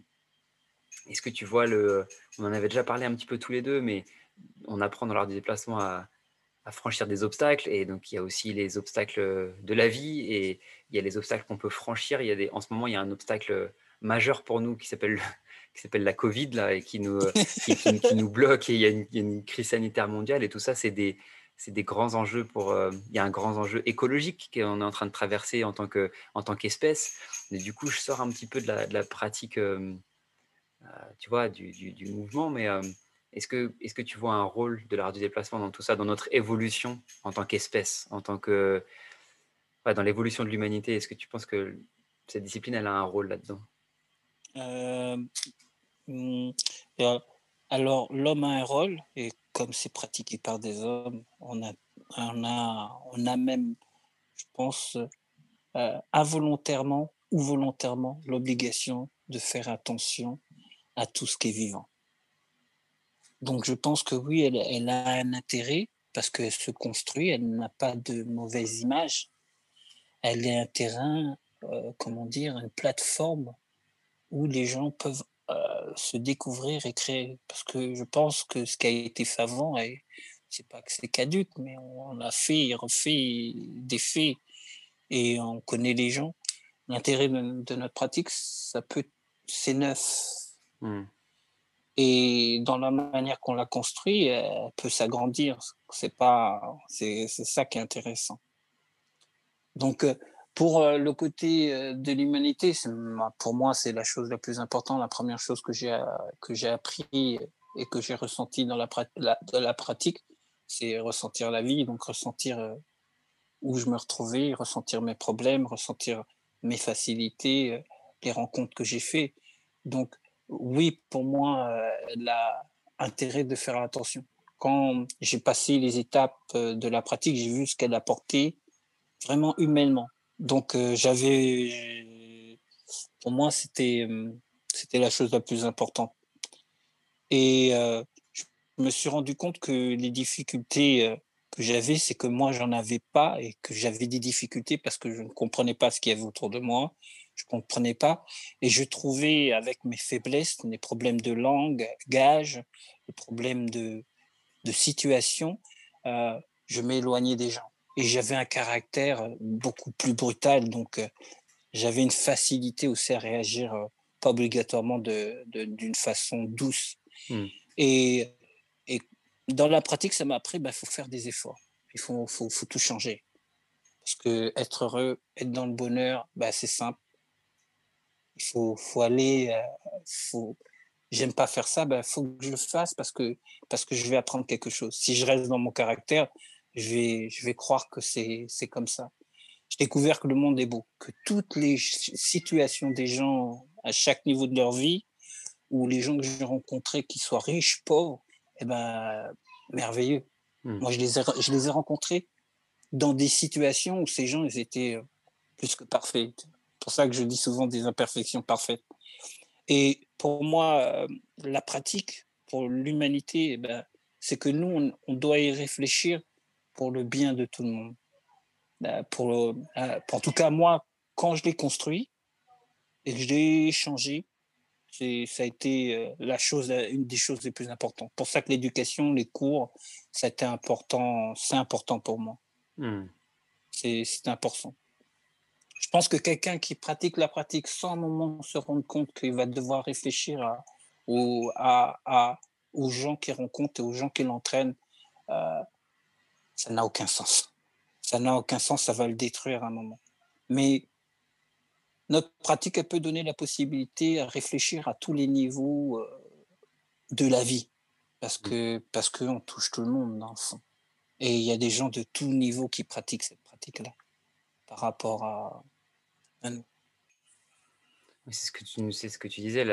est-ce que tu vois le. On en avait déjà parlé un petit peu tous les deux, mais on apprend dans l'art du déplacement à, franchir des obstacles. Et donc, il y a aussi les obstacles de la vie et il y a les obstacles qu'on peut franchir. Il y a des, en ce moment, il y a un obstacle majeur pour nous qui s'appelle qui s'appelle la Covid là, et qui nous, <laughs> euh, qui, nous bloque et il y, a une, crise sanitaire mondiale et tout ça, c'est des, des grands enjeux pour. Euh, il y a un grand enjeu écologique qu'on est en train de traverser en tant, que, en tant qu'espèce. Mais du coup, je sors un petit peu de la, de la pratique, euh, tu vois, du, du, mouvement, mais est-ce que, est-ce que tu vois un rôle de l'art du déplacement dans tout ça, dans notre évolution en tant qu'espèce, en tant que. dans l'évolution de l'humanité? Est-ce que tu penses que cette discipline, elle a un rôle là-dedans? Alors, l'homme a un rôle, et comme c'est pratiqué par des hommes, on a, on a, on a même, je pense, euh, involontairement ou volontairement l'obligation de faire attention à tout ce qui est vivant. Donc je pense que oui, elle, elle a un intérêt parce qu'elle se construit, elle n'a pas de mauvaise image. Elle est un terrain, euh, comment dire, une plateforme où les gens peuvent se découvrir et créer. Parce que je pense que ce qui a été fait avant, et c'est pas que c'est caduque, mais on a fait et refait des faits et on connaît les gens. L'intérêt de, notre pratique, ça peut, c'est neuf. Mmh. Et dans la manière qu'on l'a construit, elle peut s'agrandir. C'est pas, c'est, c'est ça qui est intéressant. Donc, euh, pour euh, le côté euh, de l'humanité, pour moi, c'est la chose la plus importante, la première chose que j'ai j'ai appris et que j'ai ressenti dans la, pratique, c'est ressentir la vie, donc ressentir où je me retrouvais, ressentir mes problèmes, ressentir mes facilités, les rencontres que j'ai fait. Donc, oui, pour moi, l'intérêt de faire attention. Quand j'ai passé les étapes de la pratique, j'ai vu ce qu'elle apportait vraiment humainement. Donc, j'avais, pour moi, c'était, c'était la chose la plus importante. Et je me suis rendu compte que les difficultés que j'avais, c'est que moi, j'en avais pas et que j'avais des difficultés parce que je ne comprenais pas ce qu'il y avait autour de moi. Je comprenais pas. Et je trouvais, avec mes faiblesses, mes problèmes de langue, gage, les problèmes de, de situation, euh, je m'éloignais des gens. Et j'avais un caractère beaucoup plus brutal. Donc, j'avais une facilité aussi à réagir, pas obligatoirement d'une de, façon douce. Mmh. Et dans la pratique, ça m'a appris, il bah, faut faire des efforts. Il faut, faut, faut, tout changer. Parce que être heureux, être dans le bonheur, bah, c'est simple. Il faut, faut aller, faut, j'aime pas faire ça, il bah, faut que je le fasse parce que, parce que je vais apprendre quelque chose. Si je reste dans mon caractère, je vais, je vais croire que c'est, comme ça. J'ai découvert que le monde est beau, que toutes les situations des gens à chaque niveau de leur vie, ou les gens que j'ai rencontrés, qu'ils soient riches, pauvres, eh ben, merveilleux. Hmm. Moi, je les, ai, je les ai rencontrés dans des situations où ces gens, ils étaient euh, plus que parfaits. C'est pour ça que je dis souvent des imperfections parfaites. Et pour moi, euh, la pratique pour l'humanité, eh ben, c'est que nous, on, doit y réfléchir pour le bien de tout le monde. Euh, pour, pour en tout cas, moi, quand je l'ai construit et que je l'ai changé, ça a été euh, la chose, une des choses les plus importantes. Pour ça que l'éducation, les cours, ça a été important, c'est important pour moi. Hmm. C'est important. Je pense que quelqu'un qui pratique la pratique sans moment se rendre compte qu'il va devoir réfléchir à, aux, à, aux gens qu'il rencontre et aux gens qui l'entraînent, euh, ça n'a aucun sens. Ça n'a aucun sens, ça va le détruire à un moment. Mais notre pratique, elle peut donner la possibilité à réfléchir à tous les niveaux euh, de la vie, parce mmh. que parce qu'on touche tout le monde dans le fond. Et il y a des gens de tous niveaux qui pratiquent cette pratique-là par rapport à, nous. C'est ce que tu, c'est disais,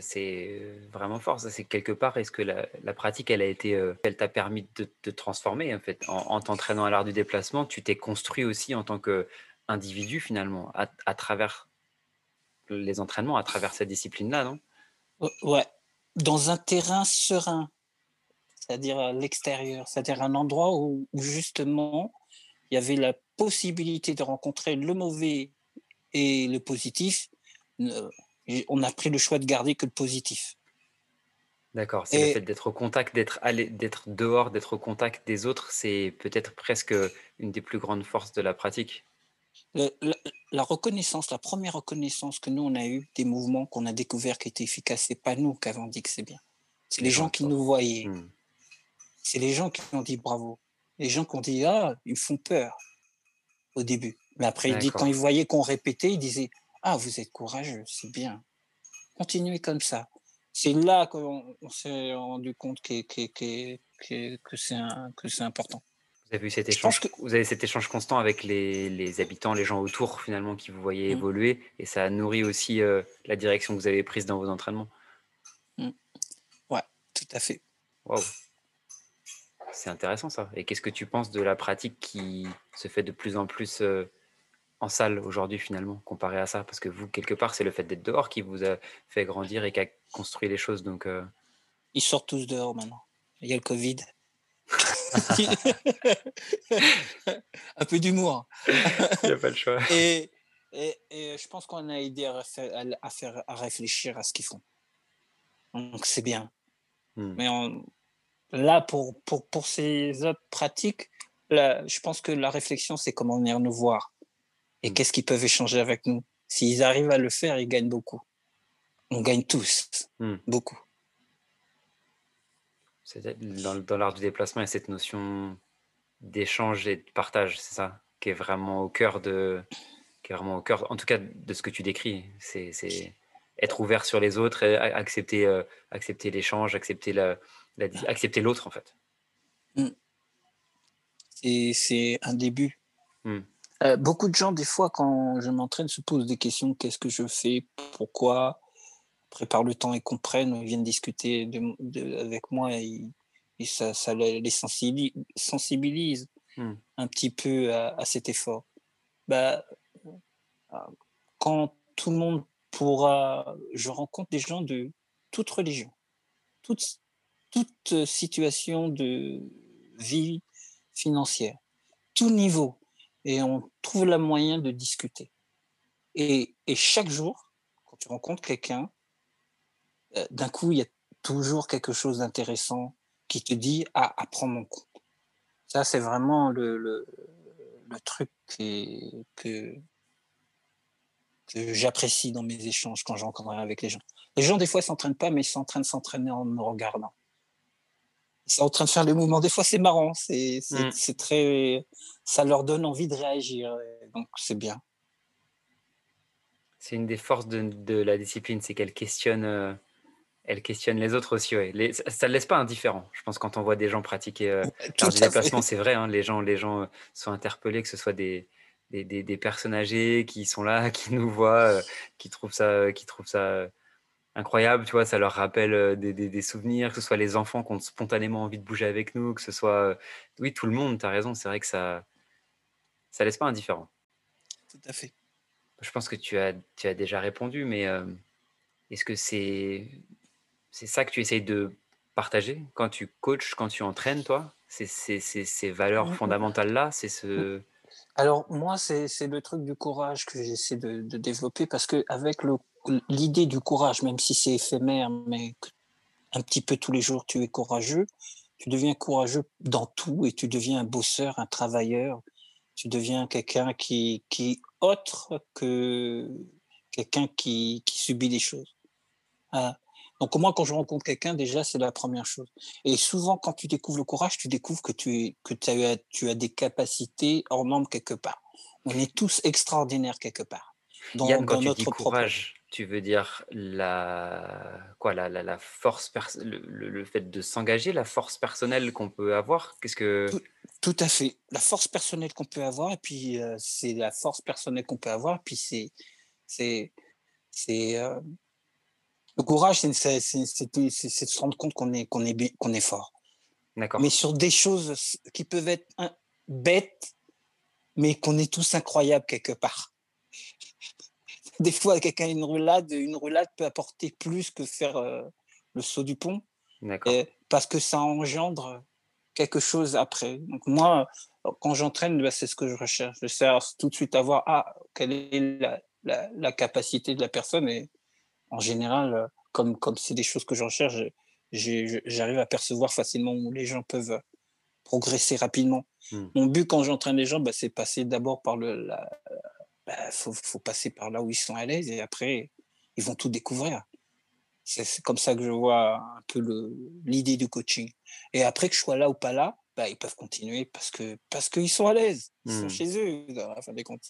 c'est euh, vraiment fort. Ça, c'est quelque part, est-ce que la, pratique, elle a été, euh, elle t'a permis de te transformer en fait, en, t'entraînant à l'art du déplacement, tu t'es construit aussi en tant qu'individu finalement, à, travers les entraînements à travers cette discipline-là, non? Ouais, dans un terrain serein, c'est-à-dire à, l'extérieur, c'est-à-dire un endroit où, justement il y avait la possibilité de rencontrer le mauvais et le positif. On a pris le choix de garder que le positif. D'accord, c'est le fait d'être au contact, d'être d'être dehors, d'être au contact des autres, c'est peut-être presque une des plus grandes forces de la pratique la, reconnaissance, la première reconnaissance que nous, on a eue des mouvements qu'on a découvert qui étaient efficaces, c'est pas nous qui avons dit que c'est bien. C'est les gens qui nous voyaient. Hmm. C'est les gens qui ont dit bravo. Les gens qui ont dit ah, ils font peur au début. Mais après, il quand ils voyaient qu'on répétait, ils disaient ah, vous êtes courageux, c'est bien. Continuez comme ça. C'est là qu'on s'est rendu compte que, que, que, que c'est important. Vous avez, cet échange, vous avez cet échange constant avec les, habitants, les gens autour finalement qui vous voyez mmh. évoluer et ça nourrit aussi euh, la direction que vous avez prise dans vos entraînements. Mmh. Ouais, tout à fait. Wow. C'est intéressant ça. Et qu'est-ce que tu penses de la pratique qui se fait de plus en plus euh, en salle aujourd'hui finalement comparé à ça? Parce que vous, quelque part, c'est le fait d'être dehors qui vous a fait grandir et qui a construit les choses. Donc, euh Ils sortent tous dehors maintenant. Il y a le Covid. <laughs> un peu d'humour. Il n'y a pas le choix. Et, et, je pense qu'on a aidé à, faire, à, faire, à réfléchir à ce qu'ils font. Donc c'est bien. Hmm. Mais on- là, pour, pour, pour ces autres pratiques, là, je pense que la réflexion, c'est comment venir nous voir et Mm. qu'est-ce qu'ils peuvent échanger avec nous? S'ils arrivent à le faire, ils gagnent beaucoup. On gagne tous, Mm. beaucoup. Dans, dans l'art du déplacement, il y a cette notion d'échange et de partage, c'est ça, qui est vraiment au cœur de, qui est vraiment au cœur, en tout cas, de ce que tu décris. C'est, être ouvert sur les autres, et a- accepter, euh, accepter l'échange, accepter la, la di- accepter l'autre, en fait. Et c'est un début. Mm. Euh, beaucoup de gens, des fois, quand je m'entraîne, se posent des questions. Qu'est-ce que je fais? Pourquoi? Préparent le temps et comprennent, ou viennent discuter de- de- avec moi et, et ça, ça les les sensibili- sensibilise Mm. un petit peu à, à cet effort. Bah, euh, quand tout le monde pourra, je rencontre des gens de toute religion, toute, toute situation de vie financière, tout niveau, et on trouve le moyen de discuter. Et, chaque jour, quand tu rencontres quelqu'un, euh, d'un coup, il y a toujours quelque chose d'intéressant qui te dit ah, à prendre en compte. Ça, c'est vraiment le, truc que, que j'apprécie dans mes échanges quand j'encontre avec les gens. Les gens, des fois, ne s'entraînent pas, mais ils de s'entraîner en me regardant. Ils sont en train de faire le mouvement. Des fois, c'est marrant. C'est Mm. très. Ça leur donne envie de réagir. Donc, c'est bien. C'est une des forces de, de la discipline, c'est qu'elle questionne, euh, elle questionne les autres aussi. ouais. Les- ça ne laisse pas indifférent. Je pense quand on voit des gens pratiquer euh, Tout l'art du à fait. déplacement, c'est vrai, hein, les gens, les gens euh, sont interpellés, que ce soit des, des, des- des personnes âgées qui sont là, <laughs> qui nous voient, euh, qui trouvent ça, qui trouvent ça incroyable, tu vois, ça leur rappelle euh, des, des- des souvenirs, que ce soit les enfants qui ont spontanément envie de bouger avec nous, que ce soit, euh, oui, tout le monde, tu as raison, c'est vrai que ça ça laisse pas indifférent. Tout à fait. Je pense que tu as, tu as déjà répondu, mais euh, est-ce que c'est c'est ça que tu essayes de partager quand tu coaches, quand tu entraînes, toi? C'est ces valeurs Mm, mm. fondamentales-là C'est ce... Alors, moi, c'est c'est le truc du courage que j'essaie de, de développer parce que avec le- l'idée du courage, même si c'est éphémère, mais un petit peu tous les jours, tu es courageux, tu deviens courageux dans tout et tu deviens un bosseur, un travailleur. Tu deviens quelqu'un qui, qui est autre que quelqu'un qui, qui subit des choses. Voilà. Donc, moi, quand je rencontre quelqu'un, déjà, c'est la première chose. Et souvent, quand tu découvres le courage, tu découvres que tu, es, que tu, as, tu as des capacités hors normes quelque part. On est tous extraordinaires quelque part. Dans, Yann, quand dans tu notre dis courage, tu veux dire la, quoi, la, la, la force, le, le- fait de s'engager, la force personnelle qu'on peut avoir? Qu'est-ce que... Tout- Tout à fait. La force personnelle qu'on peut avoir, et puis euh, c'est la force personnelle qu'on peut avoir, puis c'est. c'est, c'est euh, le courage, c'est, c'est, c'est, de se rendre compte qu'on est, qu'on est, qu'on est fort. D'accord. Mais sur des choses qui peuvent être bêtes, mais qu'on est tous incroyables quelque part. Des fois, quelqu'un a une roulade, une roulade peut apporter plus que faire euh, le saut du pont. Et parce que ça engendre quelque chose après. Donc moi, quand j'entraîne, bah, c'est ce que je recherche. Je cherche tout de suite à voir ah, quelle est la, la, la capacité de la personne. Et en général, comme comme c'est des choses que je recherche, j'arrive à percevoir facilement où les gens peuvent progresser rapidement. Hmm. Mon but quand j'entraîne les gens, bah, c'est passer d'abord par le... La, bah, faut, faut passer par là où ils sont à l'aise et après, ils vont tout découvrir. C'est comme ça que je vois un peu l'idée du coaching. Et après que je sois là ou pas là, bah, ils peuvent continuer parce que parce qu'ils sont à l'aise. Ils sont Hmm. chez eux. À la fin des comptes,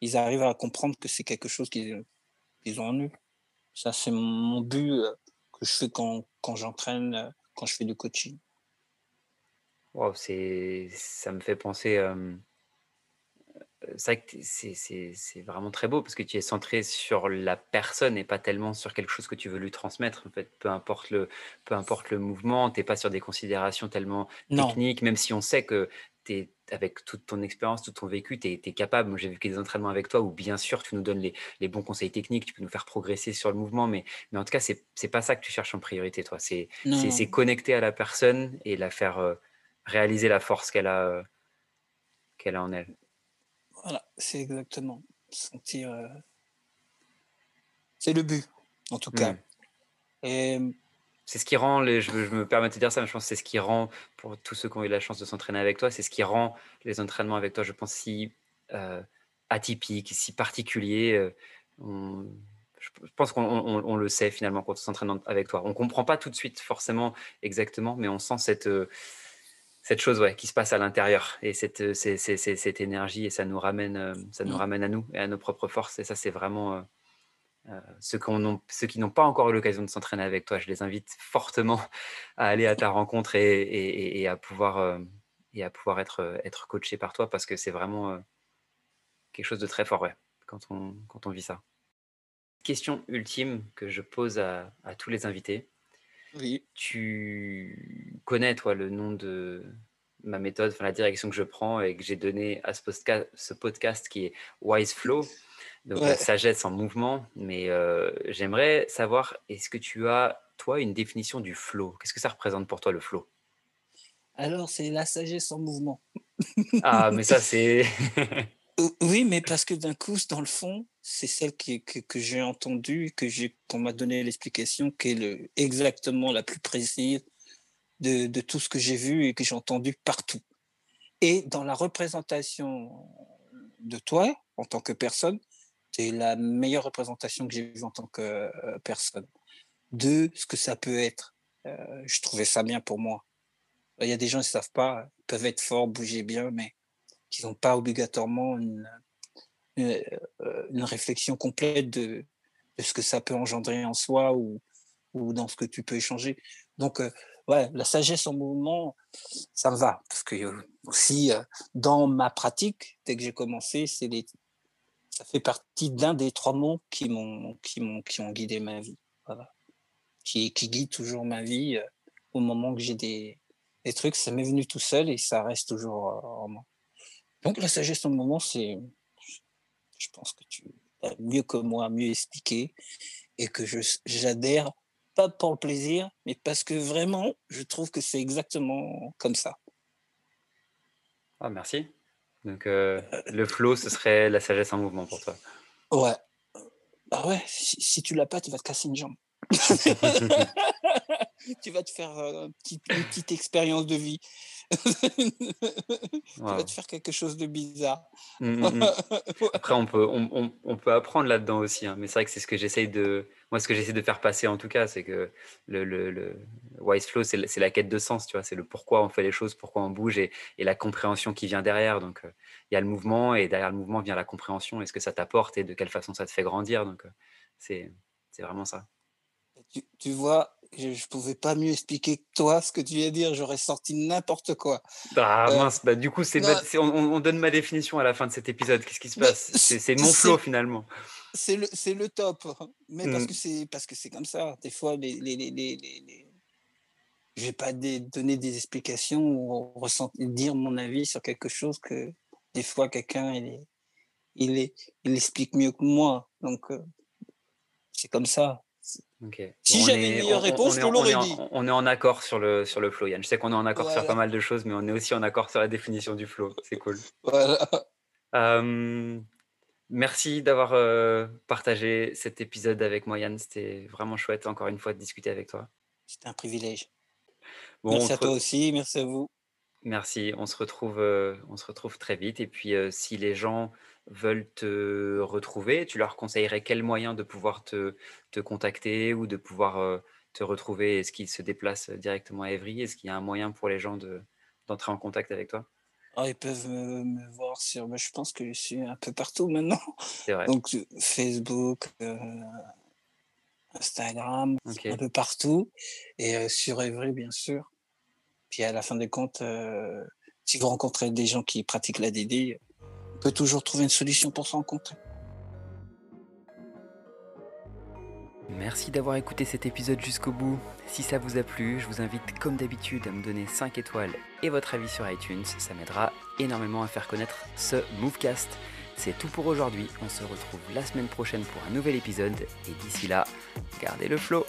ils arrivent à comprendre que c'est quelque chose qu'ils ont en eux. Ça, c'est mon but euh, que je fais quand, quand j'entraîne, euh, quand je fais du coaching. Wow, c'est, ça me fait penser. euh, c'est vrai que c'est, vraiment très beau parce que tu es centré sur la personne et pas tellement sur quelque chose que tu veux lui transmettre. En fait, peu importe le, peu importe le mouvement, tu n'es pas sur des considérations tellement Non, techniques, même si on sait que t'es, avec toute ton expérience, tout ton vécu, tu es, capable. Moi, j'ai vécu des entraînements avec toi où, bien sûr, tu nous donnes les, les bons conseils techniques, tu peux nous faire progresser sur le mouvement, mais, mais en tout cas, c'est n'est pas ça que tu cherches en priorité, toi. C'est connecter à la personne et la faire euh, réaliser la force qu'elle a, euh, qu'elle a en elle. Voilà, c'est exactement. Sentir. euh, C'est le but, en tout cas. Mm. Et c'est ce qui rend, les, je, me permets de dire ça, mais je pense que c'est ce qui rend, pour tous ceux qui ont eu la chance de s'entraîner avec toi, c'est ce qui rend les entraînements avec toi, je pense, si euh, atypiques, si particuliers. Euh, je pense qu'on le sait finalement quand on s'entraîne avec toi. On ne comprend pas tout de suite forcément exactement, mais on sent cette, euh, cette chose ouais, qui se passe à l'intérieur et cette, cette énergie et ça nous, ramène, ça nous mmh. ramène à nous et à nos propres forces. Et ça, c'est vraiment euh, ceux, qui n'ont pas encore eu l'occasion de s'entraîner avec toi, je les invite fortement <laughs> à aller à ta rencontre et, à pouvoir, et à pouvoir euh, être, euh, être coaché par toi parce que c'est vraiment quelque chose de très fort ouais, quand, on, quand on vit ça. Question ultime que je pose à, tous les invités. Oui. Tu connais, toi, le nom de ma méthode, enfin, la direction que je prends et que j'ai donné à ce podcast, ce podcast qui est Wise Flow donc la sagesse en mouvement. Mais euh, j'aimerais savoir, est-ce que tu as, toi, une définition du flow? Qu'est-ce que ça représente pour toi, le flow? Alors, c'est la sagesse en mouvement. ah, mais ça, c'est... <laughs> <laughs> oui, mais parce que d'un coup, dans le fond, c'est celle que, que j'ai entendue, que j'ai, qu'on m'a donné l'explication, qui est le, exactement la plus précise de, de tout ce que j'ai vu et que j'ai entendu partout. Et dans la représentation de toi, en tant que personne, c'est la meilleure représentation que j'ai vue en tant que euh, personne de ce que ça peut être. Euh, je trouvais ça bien pour moi. Il y a des gens qui ne savent pas, peuvent être forts, bouger bien, mais qui n'ont pas obligatoirement une, euh, réflexion complète de, ce que ça peut engendrer en soi ou, dans ce que tu peux échanger. Donc, ouais, la sagesse en mouvement, ça me va. Parce que aussi, dans ma pratique, dès que j'ai commencé, c'est ça fait partie d'un des trois mots qui m'ont qui m'ont qui ont guidé ma vie qui guide toujours ma vie euh, au moment que j'ai des des trucs ça m'est venu tout seul et ça reste toujours euh, en moi donc la sagesse au moment c'est je pense que tu as mieux que moi mieux expliqué et que je j'adhère pas pour le plaisir mais parce que vraiment je trouve que c'est exactement comme ça ah merci donc, euh, le flow, ce serait la sagesse en mouvement pour toi. Ouais. Bah ouais, si, tu l'as pas, tu vas te casser une jambe. <laughs> <laughs> tu vas te faire euh, une petite expérience de vie. <laughs> tu vas te faire quelque chose de bizarre. Mmh, mmh, mmh. <laughs> Après, on peut, on, on, peut apprendre là-dedans aussi. Hein. Mais c'est vrai que c'est ce que j'essaye de. Moi, ce que j'essaie de faire passer, en tout cas, c'est que le, le, le, Wise Flow, c'est la quête de sens, tu vois. C'est le pourquoi on fait les choses, pourquoi on bouge et, et la compréhension qui vient derrière. Donc, euh, il y a le mouvement et derrière le mouvement vient la compréhension et ce que ça t'apporte et de quelle façon ça te fait grandir. Donc, euh, c'est vraiment ça. Tu, tu vois, je ne pouvais pas mieux expliquer que toi ce que tu viens de dire, j'aurais sorti n'importe quoi. Ah euh, mince, bah, du coup, c'est on, on, donne ma définition à la fin de cet épisode. Qu'est-ce qui se passe? C'est mon flow finalement. C'est le, le top, mais parce mmh. que c'est parce que c'est comme ça. Des fois, les, les, les, les je vais pas donner des explications ou ressentir, dire mon avis sur quelque chose que des fois quelqu'un il, il, il explique mieux que moi. Donc euh, c'est comme ça. Si j'avais une meilleure réponse, je l'aurais dit. On est en accord sur le, sur le flow, Yann. Je sais qu'on est en accord sur pas mal de choses, mais on est aussi en accord sur la définition du flow. C'est cool. merci d'avoir euh, partagé cet épisode avec moi, Yann. C'était vraiment chouette, encore une fois, de discuter avec toi. C'était un privilège. merci à toi aussi, merci à vous. Merci, on se retrouve, euh, on se retrouve très vite. Et puis, euh, si les gens veulent te retrouver, tu leur conseillerais quel moyen de pouvoir te, te contacter ou de pouvoir euh, te retrouver? Est-ce qu'ils se déplacent directement à Evry? Est-ce qu'il y a un moyen pour les gens d'entrer en contact avec toi? Ah, Ils peuvent me, voir sur, bah, je pense que je suis un peu partout maintenant. Vrai. Donc Facebook, euh, Instagram, un peu partout. Et euh, sur Evry, bien sûr. Puis à la fin des comptes, si vous rencontrez des gens qui pratiquent la DD, peut toujours trouver une solution pour s'en rencontrer. Merci d'avoir écouté cet épisode jusqu'au bout. Si ça vous a plu, je vous invite comme d'habitude à me donner 5 étoiles et votre avis sur iTunes. Ça m'aidera énormément à faire connaître ce Movecast. C'est tout pour aujourd'hui. On se retrouve la semaine prochaine pour un nouvel épisode. Et d'ici là, gardez le flow.